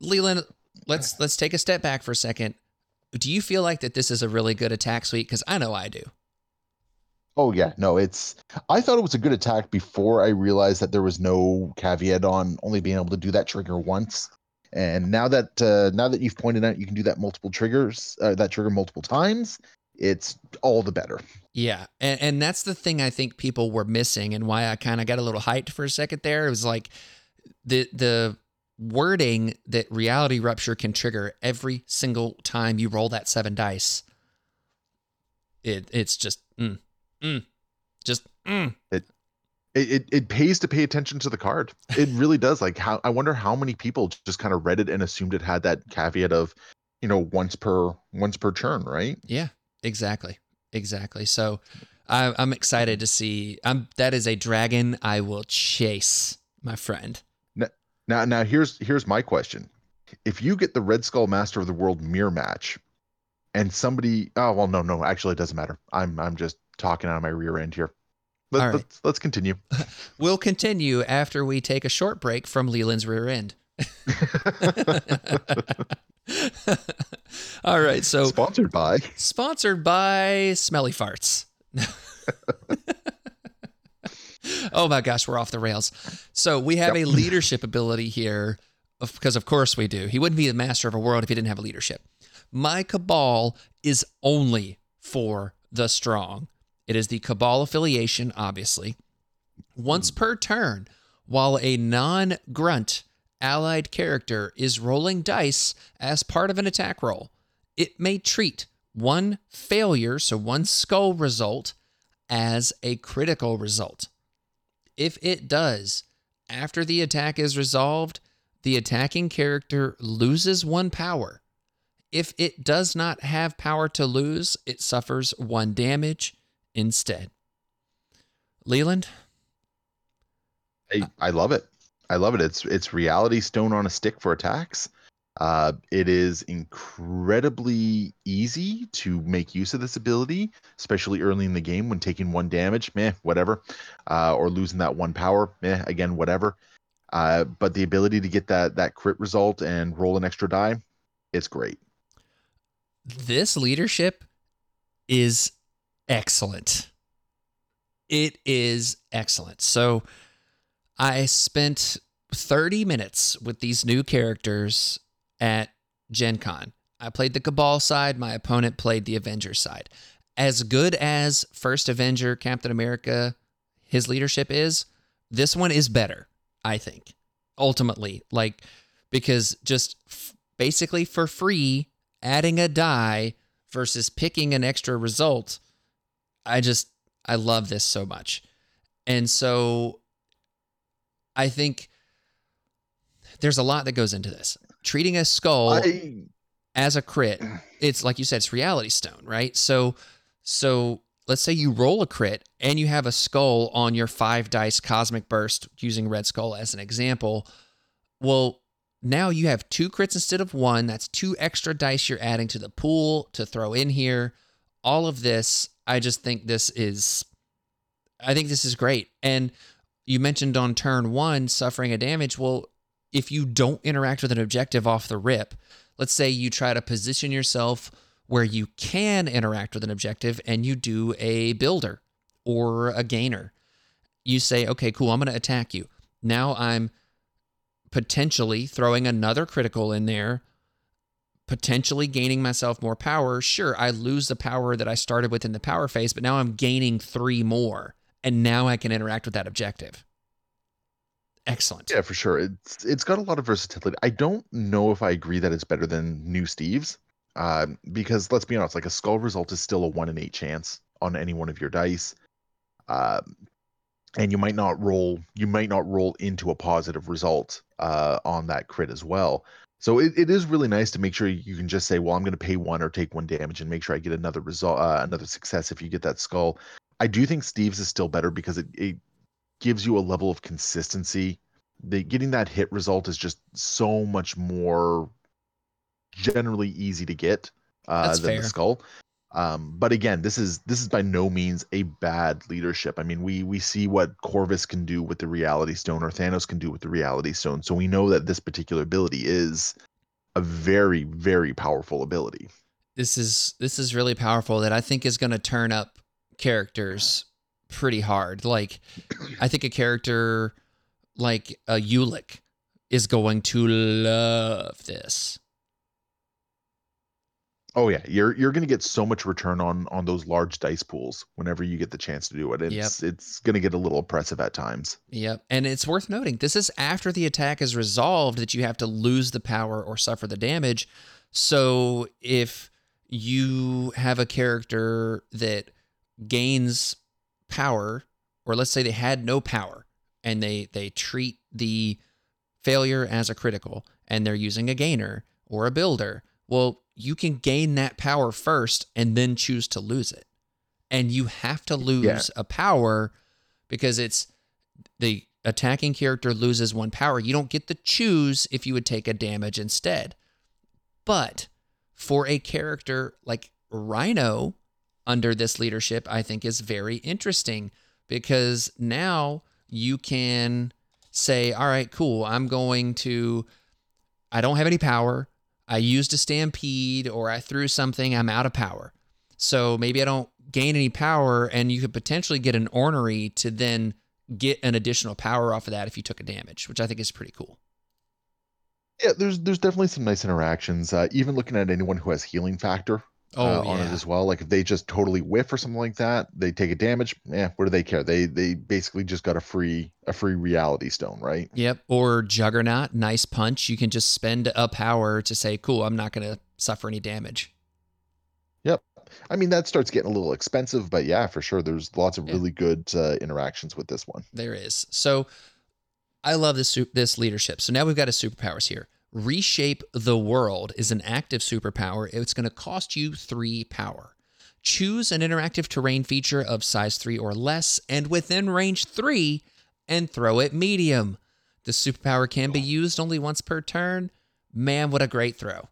[SPEAKER 1] Leland, let's let's take a step back for a second. Do you feel like that this is a really good attack suite? Because I know I do.
[SPEAKER 2] Oh yeah, no, it's. I thought it was a good attack before I realized that there was no caveat on only being able to do that trigger once. And now that uh, now that you've pointed out you can do that multiple triggers, uh, that trigger multiple times, it's all the better.
[SPEAKER 1] Yeah, and and that's the thing I think people were missing, and why I kind of got a little hyped for a second there. It was like the the wording that reality rupture can trigger every single time you roll that seven dice. It it's just mm, mm, just mm.
[SPEAKER 2] It, it it pays to pay attention to the card. It really does. Like how I wonder how many people just kind of read it and assumed it had that caveat of, you know, once per once per turn, right?
[SPEAKER 1] Yeah, exactly, exactly. So I, I'm excited to see. I'm that is a dragon I will chase, my friend.
[SPEAKER 2] Now now here's here's my question. If you get the Red Skull Master of the World mirror match and somebody oh well no no actually it doesn't matter. I'm I'm just talking out of my rear end here. Let,
[SPEAKER 1] right.
[SPEAKER 2] let's let's continue.
[SPEAKER 1] We'll continue after we take a short break from Leland's rear end. All right, so
[SPEAKER 2] Sponsored by
[SPEAKER 1] sponsored by Smelly Farts. oh my gosh, we're off the rails. So we have
[SPEAKER 2] Yep.
[SPEAKER 1] a leadership ability here, because of course we do. He wouldn't be the master of a world if he didn't have a leadership. My cabal is only for the strong. It is the cabal affiliation, obviously. Once hmm. per turn, while a non grunt allied character is rolling dice as part of an attack roll, it may treat one failure, so one skull result, as a critical result. If it does, after the attack is resolved, the attacking character loses one power. If it does not have power to lose, it suffers one damage instead. Leland,
[SPEAKER 2] I, I love it. I love it. It's it's reality stone on a stick for attacks. Uh, it is incredibly easy to make use of this ability, especially early in the game when taking one damage, meh, whatever, uh, or losing that one power, meh, again, whatever. Uh, but the ability to get that that crit result and roll an extra die, it's great.
[SPEAKER 1] this leadership is excellent. It is excellent. So I spent 30 minutes with these new characters at Gen Con. I played the Cabal side, my opponent played the Avenger side. As good as First Avenger, Captain America, his leadership is, this one is better, I think. Ultimately, like because just f- basically for free adding a die versus picking an extra result i just i love this so much. And so i think there's a lot that goes into this. Treating a skull
[SPEAKER 2] I,
[SPEAKER 1] as a crit it's like you said it's reality stone right? So so let's say you roll a crit and you have a skull on your five dice cosmic burst using red skull as an example. Well now you have two crits instead of one. That's two extra dice you're adding to the pool to throw in here. All of this i just think this is i think this is great and you mentioned on turn one suffering a damage well if you don't interact with an objective off the rip let's say you try to position yourself where you can interact with an objective and you do a builder or a gainer. You say, okay, cool, I'm going to attack you. Now I'm potentially throwing another critical in there, potentially gaining myself more power. Sure, I lose the power that I started with in the power phase, but now I'm gaining three more, and now I can interact with that objective. Excellent.
[SPEAKER 2] Yeah, for sure. It's it's got a lot of versatility. I don't know if I agree that it's better than New Steve's, uh, because let's be honest, like a skull result is still a one in eight chance on any one of your dice, uh, and you might not roll you might not roll into a positive result uh, on that crit as well. So it, it is really nice to make sure you can just say, well, I'm going to pay one or take one damage and make sure I get another result, uh, another success if you get that skull. I do think Steve's is still better because it, it gives you a level of consistency. The getting that hit result is just so much more generally easy to get uh,
[SPEAKER 1] That's
[SPEAKER 2] than
[SPEAKER 1] fair.
[SPEAKER 2] the skull. Um, but again, this is this is by no means a bad leadership. I mean, we we see what Corvus can do with the Reality Stone, or Thanos can do with the Reality Stone. So we know that this particular ability is a very very powerful ability.
[SPEAKER 1] This is this is really powerful that I think is going to turn up characters pretty hard. Like I think a character like a Ulick is going to love this.
[SPEAKER 2] Oh yeah, you're you're gonna get so much return on on those large dice pools whenever you get the chance to do it. It's it's gonna get a little oppressive at times.
[SPEAKER 1] Yep. And it's worth noting this is after the attack is resolved that you have to lose the power or suffer the damage. So if you have a character that gains power, or let's say they had no power and they they treat the failure as a critical and they're using a gainer or a builder, well, you can gain that power first and then choose to lose it. And you have to lose a power because it's the attacking character loses one power. You don't get to choose if you would take a damage instead. But for a character like Rhino under this leadership, I think is very interesting because now you can say, all right, cool, I'm going to, I don't have any power. I used a stampede or I threw something, I'm out of power. So maybe I don't gain any power, and you could potentially get an ornery to then get an additional power off of that if you took a damage, which I think is pretty cool.
[SPEAKER 2] Yeah, there's there's definitely some nice interactions. Uh, even looking at anyone who has healing factor
[SPEAKER 1] Oh,
[SPEAKER 2] uh, on it as well. Like if they just totally whiff or something like that, they take a damage. Yeah, what do they care? They they basically just got a free a free reality stone, right?
[SPEAKER 1] Yep. Or Juggernaut, nice punch. You can just spend a power to say, cool, I'm not going to suffer any damage.
[SPEAKER 2] Yep. I mean that starts getting a little expensive, but yeah, for sure. There's lots of
[SPEAKER 1] Yeah.
[SPEAKER 2] really good uh, interactions with this one.
[SPEAKER 1] There is. So I love this this leadership. So now we've got his superpowers here. Reshape the world is an active superpower. It's going to cost you three power. Choose an interactive terrain feature of size three or less and within range three and throw it medium. The superpower can be used only once per turn. Man, what a great throw.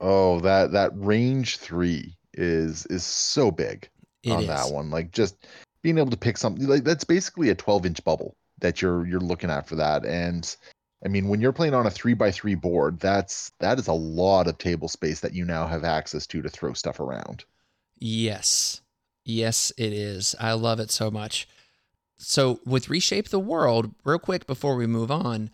[SPEAKER 2] Oh, that that range three is is so big
[SPEAKER 1] It
[SPEAKER 2] on
[SPEAKER 1] is.
[SPEAKER 2] that one. Like just being able to pick something like that's basically a 12 inch bubble that you're you're looking at for that. And I mean, when you're playing on a three by three board, that's that is a lot of table space that you now have access to to throw stuff around.
[SPEAKER 1] Yes. Yes, it is. I love it so much. So, with Reshape the World, real quick before we move on,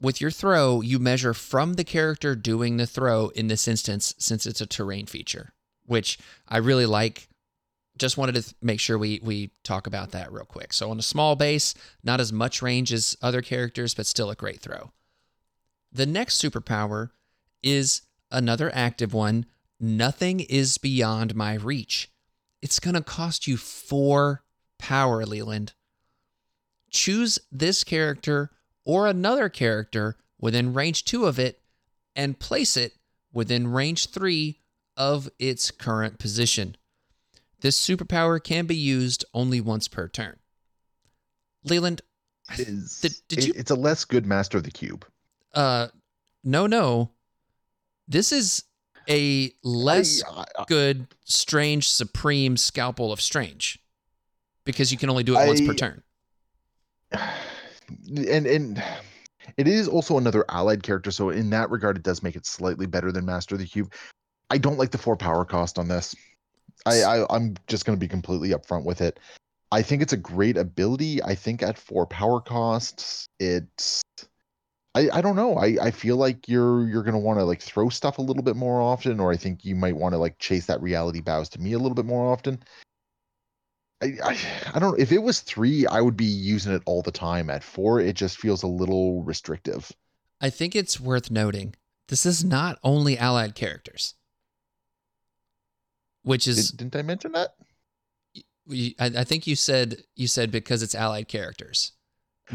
[SPEAKER 1] with your throw, you measure from the character doing the throw in this instance, since it's a terrain feature, which I really like. Just wanted to th- make sure we, we talk about that real quick. So, on a small base, not as much range as other characters, but still a great throw. The next superpower is another active one Nothing is beyond my reach. It's going to cost you four power, Leland. Choose this character or another character within range two of it and place it within range three of its current position. This superpower can be used only once per turn. Leland, I th- Did- did
[SPEAKER 2] it-
[SPEAKER 1] you-
[SPEAKER 2] it's a less good master of the cube.
[SPEAKER 1] uh, no, no. This is a less
[SPEAKER 2] I- I-
[SPEAKER 1] good, strange, supreme scalpel of strange because you can only do it once per turn.
[SPEAKER 2] and and it is also another allied character so in that regard it does make it slightly better than master of the cube i don't like the four power cost on this i, I i'm just going to be completely upfront with it i think it's a great ability i think at four power costs it's I, I don't know. I, I feel like you're you're gonna want to like throw stuff a little bit more often, or I think you might want to like chase that reality bows to me a little bit more often. I, I I don't if it was three, I would be using it all the time. At four, it just feels a little restrictive.
[SPEAKER 1] I think it's worth noting this is not only allied characters, which is
[SPEAKER 2] Did, didn't I mention that?
[SPEAKER 1] I, I think you said you said because it's allied characters,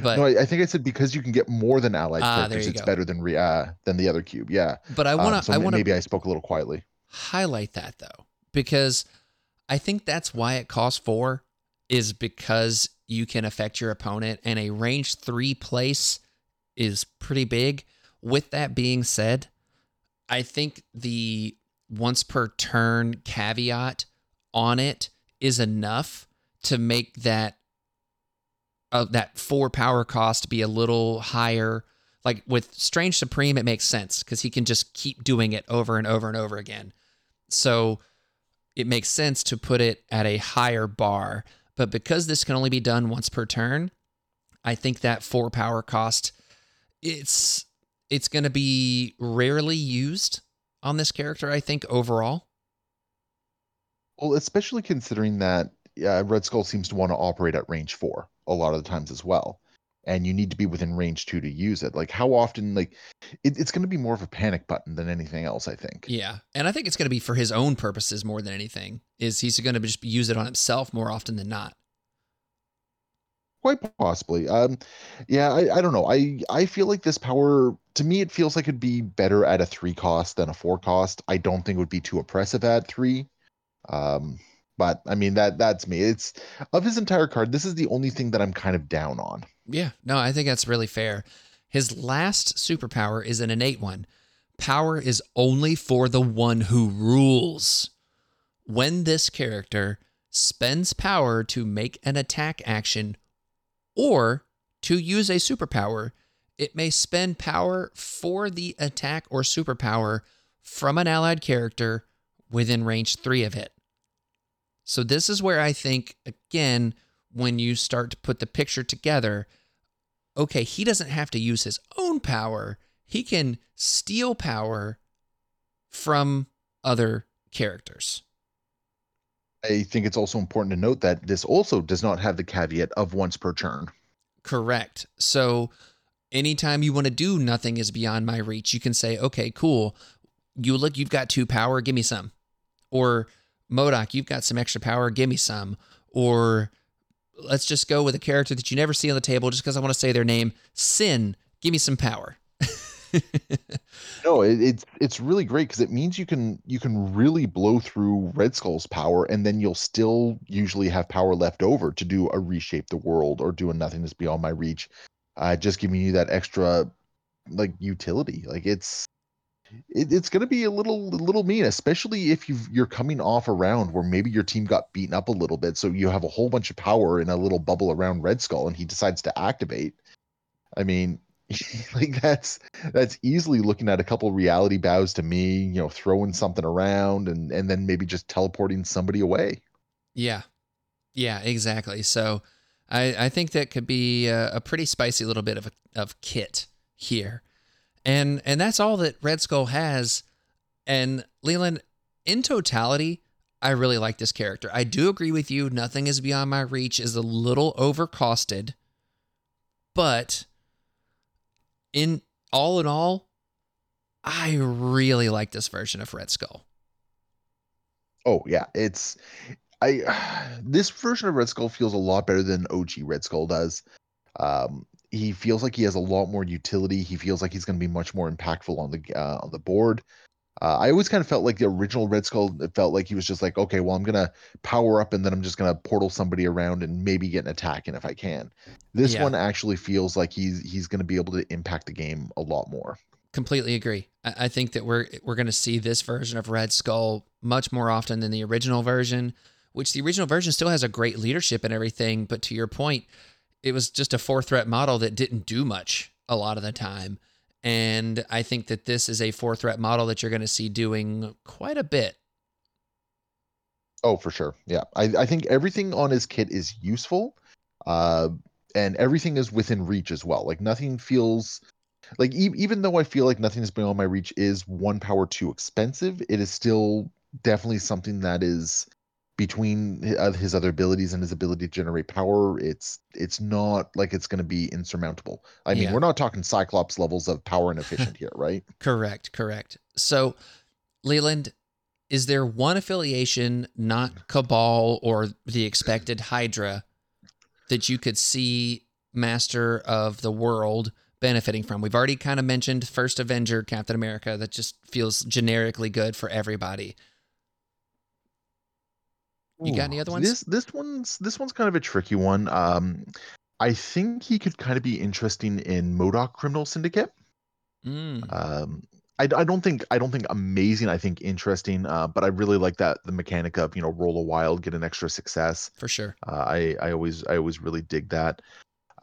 [SPEAKER 1] but
[SPEAKER 2] no, I, I think I said because you can get more than allied
[SPEAKER 1] Ah,
[SPEAKER 2] characters, it's
[SPEAKER 1] go.
[SPEAKER 2] better than re, uh, than the other cube. Yeah.
[SPEAKER 1] but I
[SPEAKER 2] Um,
[SPEAKER 1] want to
[SPEAKER 2] so
[SPEAKER 1] I want to
[SPEAKER 2] maybe I spoke a little quietly.
[SPEAKER 1] highlight that though because I think that's why it costs four is because you can affect your opponent and a range three place is pretty big. With that being said, I think the once per turn caveat on it is enough to make that uh, that four power cost be a little higher. Like with Strange Supreme, it makes sense because he can just keep doing it over and over and over again. So it makes sense to put it at a higher bar. But because this can only be done once per turn, I think that four power cost it's it's going to be rarely used on this character. I think overall.
[SPEAKER 2] Well, especially considering that uh, Red Skull seems to want to operate at range four a lot of the times as well, and you need to be within range two to use it. Like how often? Like it, it's going to be more of a panic button than anything else. I think.
[SPEAKER 1] Yeah, and I think it's going to be for his own purposes more than anything. Is he's going to just use it on himself more often than not?
[SPEAKER 2] Quite possibly. Um, yeah, I, I don't know. I I feel like this power to me it feels like it'd be better at a three cost than a four cost. I don't think it would be too oppressive at three. Um, but I mean that that's me. It's of his entire card. This is the only thing that I'm kind of down on.
[SPEAKER 1] Yeah, no, I think that's really fair. His last superpower is an innate one. Power is only for the one who rules. When this character spends power to make an attack action or to use a superpower, it may spend power for the attack or superpower from an allied character within range three of it. So, this is where I think, again, when you start to put the picture together, okay, he doesn't have to use his own power. He can steal power from other characters.
[SPEAKER 2] I think it's also important to note that this also does not have the caveat of once per turn.
[SPEAKER 1] Correct. So anytime you want to do nothing is beyond my reach, you can say, okay, cool. You look, you've got two power, give me some. Or MODOK, you've got some extra power, give me some. Or let's just go with a character that you never see on the table just because I want to say their name. Sin, give me some power.
[SPEAKER 2] No, it, it's it's really great because it means you can you can really blow through Red Skull's power, and then you'll still usually have power left over to do a reshape the world or do a nothingness beyond my reach. Uh, just giving you that extra like utility. Like it's it, it's gonna be a little little mean, especially if you you're coming off a round where maybe your team got beaten up a little bit, so you have a whole bunch of power in a little bubble around Red Skull, and he decides to activate. I mean, like that's that's easily looking at a couple reality bows to me, you know, throwing something around and and then maybe just teleporting somebody away.
[SPEAKER 1] Yeah. Yeah, exactly. So I, I think that could be a, a pretty spicy little bit of a, of kit here. And and that's all that Red Skull has. And Leland, in totality, I really like this character. I do agree with you. Nothing is beyond my reach is a little overcosted, but in all in all, I really like this version of Red Skull.
[SPEAKER 2] Oh yeah, it's I this version of Red Skull feels a lot better than OG Red Skull does. Um, he feels like he has a lot more utility. He feels like he's going to be much more impactful on the uh, on the board. Uh, I always kind of felt like the original Red Skull. It felt like he was just like, okay, well, I'm gonna power up and then I'm just gonna portal somebody around and maybe get an attack in if I can. This
[SPEAKER 1] Yeah.
[SPEAKER 2] one actually feels like he's he's gonna be able to impact the game a lot more.
[SPEAKER 1] completely agree. I, I think that we're we're going to see this version of Red Skull much more often than the original version, which the original version still has a great leadership and everything. But to your point, it was just a four threat model that didn't do much a lot of the time. And I think that this is a four threat model that you're going to see doing quite a bit.
[SPEAKER 2] Oh, for sure. Yeah. I, I think everything on his kit is useful. Uh and everything is within reach as well. Like nothing feels like e- even though I feel like nothing is beyond my reach is one power too expensive, it is still definitely something that is between uh, his other abilities and his ability to generate power. It's it's not like it's going to be insurmountable. I mean,
[SPEAKER 1] Yeah.
[SPEAKER 2] we're not talking Cyclops levels of power and efficient here, right?
[SPEAKER 1] Correct, correct. So, Leland, is there one affiliation, not Cabal or the expected Hydra, that you could see Master of the World benefiting from? We've already kind of mentioned First Avenger, Captain America, that just feels generically good for everybody. You got any other ones?
[SPEAKER 2] This this one's this one's kind of a tricky one. Um, I think he could kind of be interesting in MODOK Criminal Syndicate.
[SPEAKER 1] Mm,
[SPEAKER 2] Um, I, I don't think I don't think amazing. I think interesting. Uh, but I really like that the mechanic of you know roll a wild, get an extra success.
[SPEAKER 1] for sure.
[SPEAKER 2] Uh, I I always I always really dig that.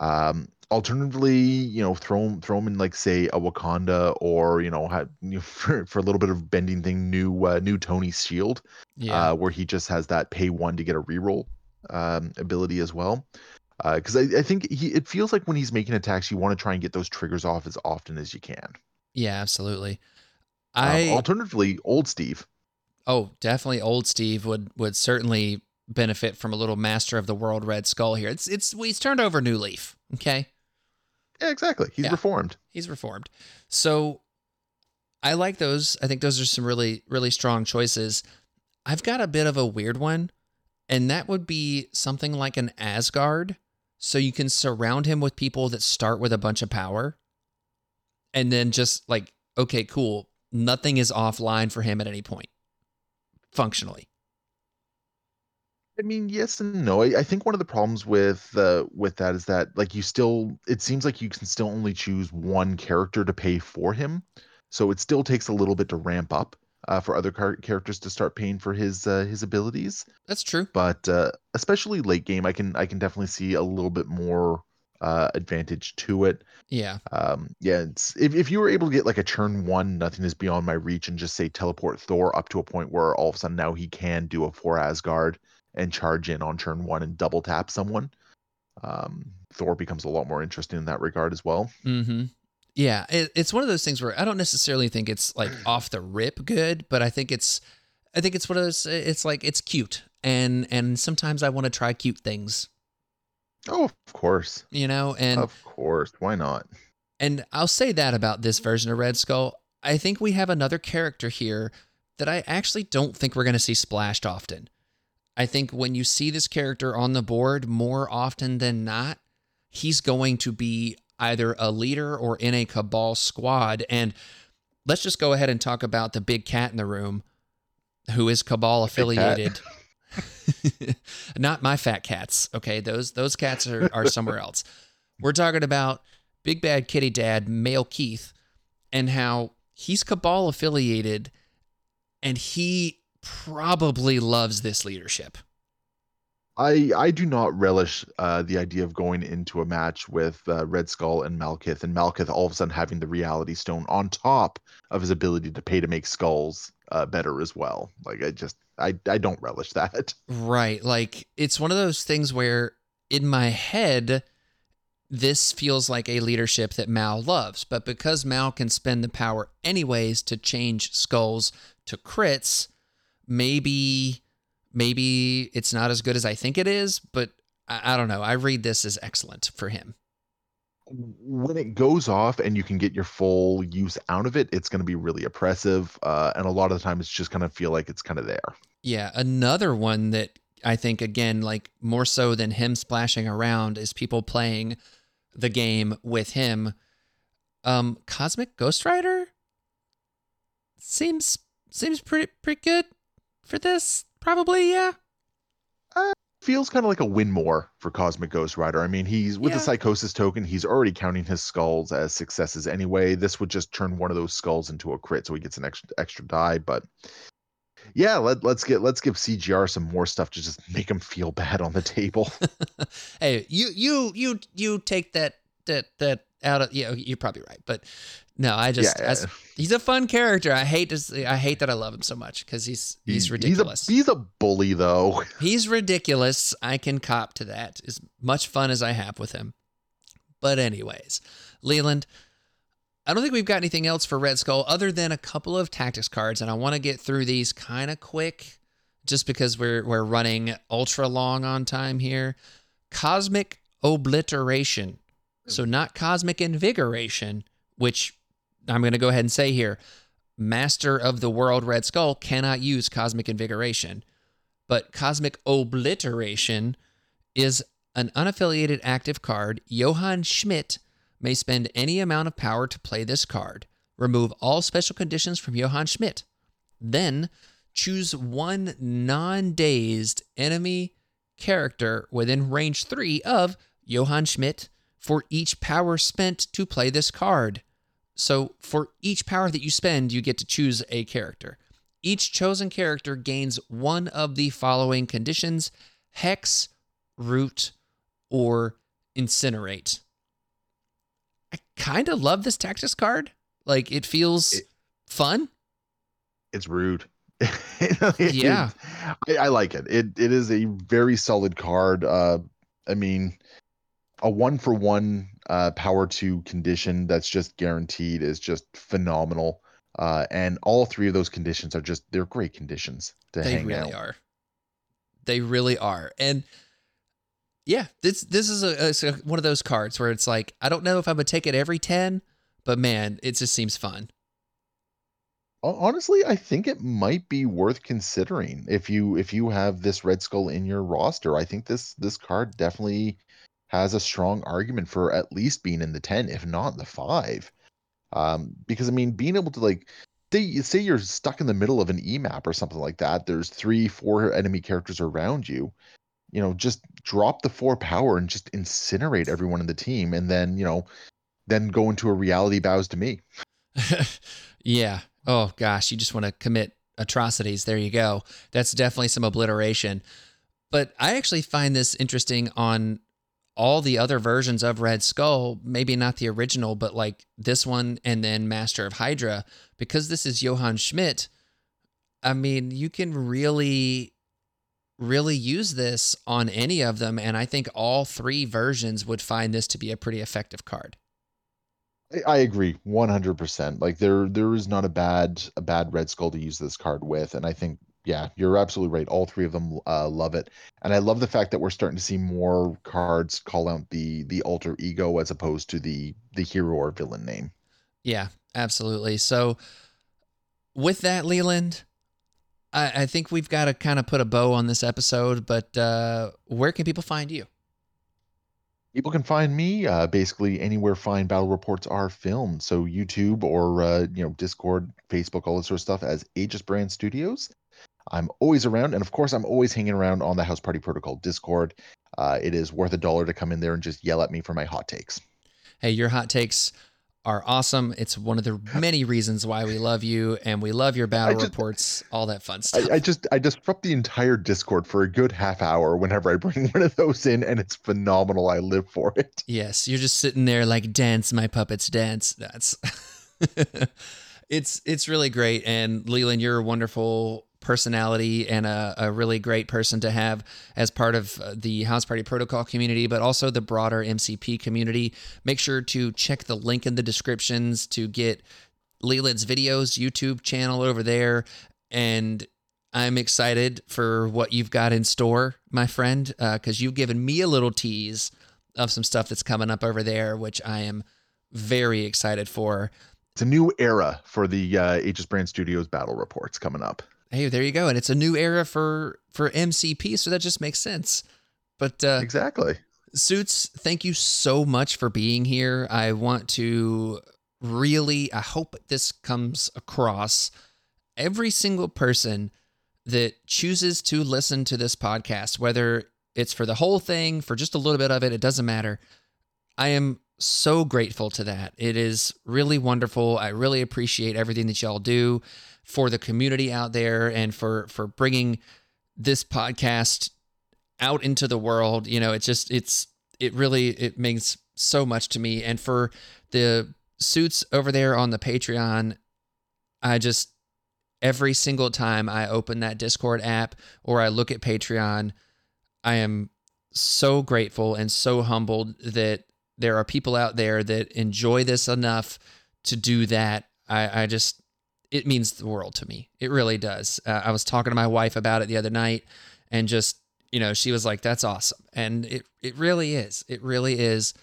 [SPEAKER 2] Um, alternatively, you know, throw him throw him in like say a Wakanda or you know, ha you know, for for a little bit of bending thing, new uh, new Tony's shield
[SPEAKER 1] Yeah.
[SPEAKER 2] uh, where he just has that pay one to get a reroll um, ability as well. Because I, I think he it feels like when he's making attacks, you want to try and get those triggers off as often as you can.
[SPEAKER 1] yeah, absolutely.
[SPEAKER 2] I Um,
[SPEAKER 1] I
[SPEAKER 2] alternatively, old Steve.
[SPEAKER 1] Oh, definitely old Steve would would certainly benefit from a little Master of the World Red Skull here. It's it's he's turned over a new leaf. Okay.
[SPEAKER 2] Yeah, exactly. He's
[SPEAKER 1] Yeah.
[SPEAKER 2] reformed.
[SPEAKER 1] He's reformed. So I like those. I think those are some really, really strong choices. I've got a bit of a weird one, and that would be something like an Asgard. So you can surround him with people that start with a bunch of power. And then just like, okay, cool. Nothing is offline for him at any point, functionally.
[SPEAKER 2] I mean, yes and no. I, I think one of the problems with uh, with that is that like you still it seems like you can still only choose one character to pay for him, so it still takes a little bit to ramp up uh, for other car- characters to start paying for his uh, his abilities.
[SPEAKER 1] That's true.
[SPEAKER 2] but uh, especially late game, I can I can definitely see a little bit more uh, advantage to it.
[SPEAKER 1] Yeah.
[SPEAKER 2] Um, yeah, it's, if if you were able to get like a turn one, nothing is beyond my reach, and just say teleport Thor up to a point where all of a sudden now he can do a four Asgard and charge in on turn one and double tap someone. Um, Thor becomes a lot more interesting in that regard as well.
[SPEAKER 1] Mm-hmm. Yeah, it, it's one of those things where I don't necessarily think it's like off the rip good, but I think it's, I think it's one of those. It's like it's cute, and and sometimes I want to try cute things,
[SPEAKER 2] Oh, of course,
[SPEAKER 1] you know. And
[SPEAKER 2] of course, why not?
[SPEAKER 1] and I'll say that about this version of Red Skull. I think we have another character here that I actually don't think we're going to see splashed often. I think when you see this character on the board more often than not, he's going to be either a leader or in a cabal squad. And let's just go ahead and talk about the big cat in the room who is cabal affiliated. Not my fat cats. Okay. Those those cats are, are somewhere else. We're talking about Big Bad Kitty Dad, Malekith, and how he's cabal affiliated and he probably loves this leadership.
[SPEAKER 2] I I do not relish uh, the idea of going into a match with uh, Red Skull and Malekith, and Malekith all of a sudden having the Reality Stone on top of his ability to pay to make skulls uh, better as well. Like I just I I don't relish that.
[SPEAKER 1] Right. Like it's one of those things where in my head, this feels like a leadership that Mal loves. But because Mal can spend the power anyways to change skulls to crits, maybe maybe it's not as good as I think it is, but I, I don't know. I read this as excellent for him.
[SPEAKER 2] When it goes off and you can get your full use out of it, it's going to be really oppressive, uh, and a lot of the time it's just going to feel like it's kind of there.
[SPEAKER 1] Yeah, another one that I think again, like more so than him splashing around, is people playing the game with him. Um, Cosmic Ghost Rider seems seems pretty pretty good for this. Probably, yeah.
[SPEAKER 2] feels kind of like a win more for Cosmic Ghost Rider. I mean, he's with
[SPEAKER 1] Yeah.
[SPEAKER 2] the Psychosis token, he's already counting his skulls as successes anyway. This would just turn one of those skulls into a crit, so he gets an extra extra die. But yeah, let, let's get let's give CGR some more stuff to just make him feel bad on the table.
[SPEAKER 1] hey, you you you you take that that that out of yeah, you're probably right, but no, I just
[SPEAKER 2] Yeah,
[SPEAKER 1] as- he's a fun character. I hate to I hate that I love him so much because he's he's ridiculous.
[SPEAKER 2] He's a, he's a bully though.
[SPEAKER 1] He's ridiculous. I can cop to that. As much fun as I have with him. But anyways, Leland, I don't think we've got anything else for Red Skull other than a couple of tactics cards, and I want to get through these kind of quick, just because we're we're running ultra long on time here. Cosmic Obliteration, so not Cosmic Invigoration, which I'm going to go ahead and say here. Master of the World Red Skull cannot use Cosmic Invigoration, but Cosmic Obliteration is an unaffiliated active card. Johann Schmidt may spend any amount of power to play this card. Remove all special conditions from Johann Schmidt. Then choose one non dazed enemy character within range 3 of Johann Schmidt for each power spent to play this card. So, for each power that you spend, you get to choose a character. Each chosen character gains one of the following conditions Hex, Root, or Incinerate. I kind of love this tactics card. Like, it feels
[SPEAKER 2] It-
[SPEAKER 1] fun.
[SPEAKER 2] It's rude. It
[SPEAKER 1] Yeah.
[SPEAKER 2] is- I, I like it. It it is a very solid card. Uh, I mean, a one for one uh, power two condition that's just guaranteed is just phenomenal. Uh, and all three of those conditions are just they're great conditions to
[SPEAKER 1] they
[SPEAKER 2] hang
[SPEAKER 1] really
[SPEAKER 2] out.
[SPEAKER 1] are. They really are. And yeah, this this is a, a- one of those cards where it's like I don't know if I'm gonna take it every 10, but man, it just seems fun.
[SPEAKER 2] Honestly, I think it might be worth considering if you if you have this Red Skull in your roster. I think this this card definitely has a strong argument for at least being in the 10, if not the 5. Um, because I mean, being able to like say say you're stuck in the middle of an EMAP or something like that, there's three, four enemy characters around you. You know, just drop the four power and just incinerate everyone in the team, and then you know, then go into a reality bows to me.
[SPEAKER 1] yeah. Oh gosh, you just want to commit atrocities. There you go. That's definitely some obliteration. But I actually find this interesting on all the other versions of Red Skull, maybe not the original, but like this one and then Master of Hydra, because this is Johann Schmidt. I mean, you can really, really use this on any of them. And I think all three versions would find this to be a pretty effective card.
[SPEAKER 2] I- agree, one hundred percent. Like there, there is not a bad a bad Red Skull to use this card with, and I think yeah, you're absolutely right. All three of them uh, love it, and I love the fact that we're starting to see more cards call out the the alter ego as opposed to the the hero or villain name.
[SPEAKER 1] Yeah, absolutely. So, with that, Leland, I, I think we've got to kind of put a bow on this episode. But uh, where can people find you?
[SPEAKER 2] People can find me uh, basically anywhere fine battle reports are filmed. So YouTube or uh, you know Discord, Facebook, all that sort of stuff as Aegisbrand Studios. I'm always around, and of course, I'm always hanging around on the House Party Protocol Discord. Uh, it is worth a dollar to come in there and just yell at me for my hot takes.
[SPEAKER 1] Hey, your hot takes are awesome. It's one of the many reasons why we love you and we love your battle
[SPEAKER 2] just-
[SPEAKER 1] reports, all that fun stuff.
[SPEAKER 2] I, I just I disrupt the entire Discord for a good half hour whenever I bring one of those in, and it's phenomenal. I live for it.
[SPEAKER 1] Yes, you're just sitting there like dance, my puppets dance. That's it's it's really great. And Leland, you're a wonderful personality and a, a really great person to have as part of uh, the House Party Protocol community, but also the broader MCP community. Make sure to check the link in the descriptions to get Leland's videos, YouTube channel over there. And I'm excited for what you've got in store, my friend, because you've given me a little tease of some stuff that's coming up over there, which I am very excited for.
[SPEAKER 2] It's a new era for the uh, Aegisbrand Studios battle reports coming up.
[SPEAKER 1] Hey, there you go, and it's a new era for for MCP, so that just makes sense. But uh,
[SPEAKER 2] Exactly.
[SPEAKER 1] Suits, thank you so much for being here. I want to really, I hope this comes across. Every single person that chooses to listen to this podcast, whether it's for the whole thing, for just a little bit of it, it doesn't matter. I am so grateful to that. It is really wonderful. I really appreciate everything that y'all do for the community out there and for for bringing this podcast out into the world. You know it's just it's it really it means so much to me. And for the suits over there on the patreon i just every single time i open that discord app or i look at patreon i am so grateful and so humbled that there are people out there that enjoy this enough to do that, I, I just it means the world to me. It really does. Uh, I was talking to my wife about it the other night, and just you know, she was like, "That's awesome," and it it really is. It really is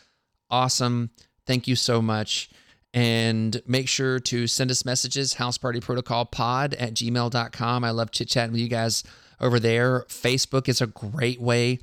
[SPEAKER 1] awesome. Thank you so much. And make sure to send us messages, House Party Protocol Pod at gmail.com. I love chit chatting with you guys over there. Facebook is a great way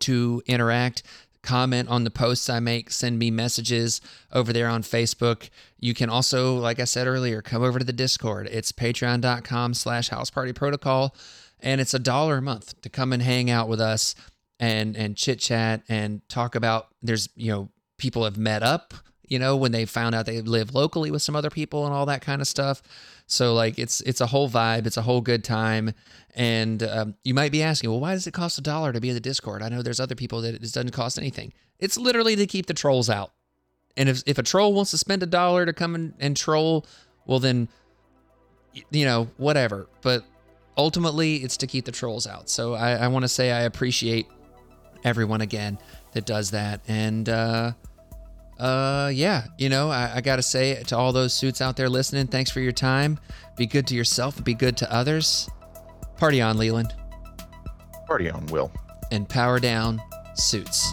[SPEAKER 1] to interact. Comment on the posts I make, send me messages over there on Facebook. You can also, like I said earlier, come over to the Discord. It's patreon.com slash house party protocol. And it's a dollar a month to come and hang out with us and and chit chat and talk about there's you know people have met up you know when they found out they live locally with some other people and all that kind of stuff so like it's it's a whole vibe it's a whole good time. And um, you might be asking well why does it cost a dollar to be in the discord? I know there's other people that it doesn't cost anything. It's literally to keep the trolls out. And if, if a troll wants to spend a dollar to come and, and troll well then you know whatever. But ultimately it's to keep the trolls out. So i, I want to say i appreciate everyone again that does that. And uh uh yeah you know I, I gotta say to all those suits out there listening thanks for your time. Be good to yourself be good to others. Party on leland.
[SPEAKER 2] Party on, Will.
[SPEAKER 1] and power down suits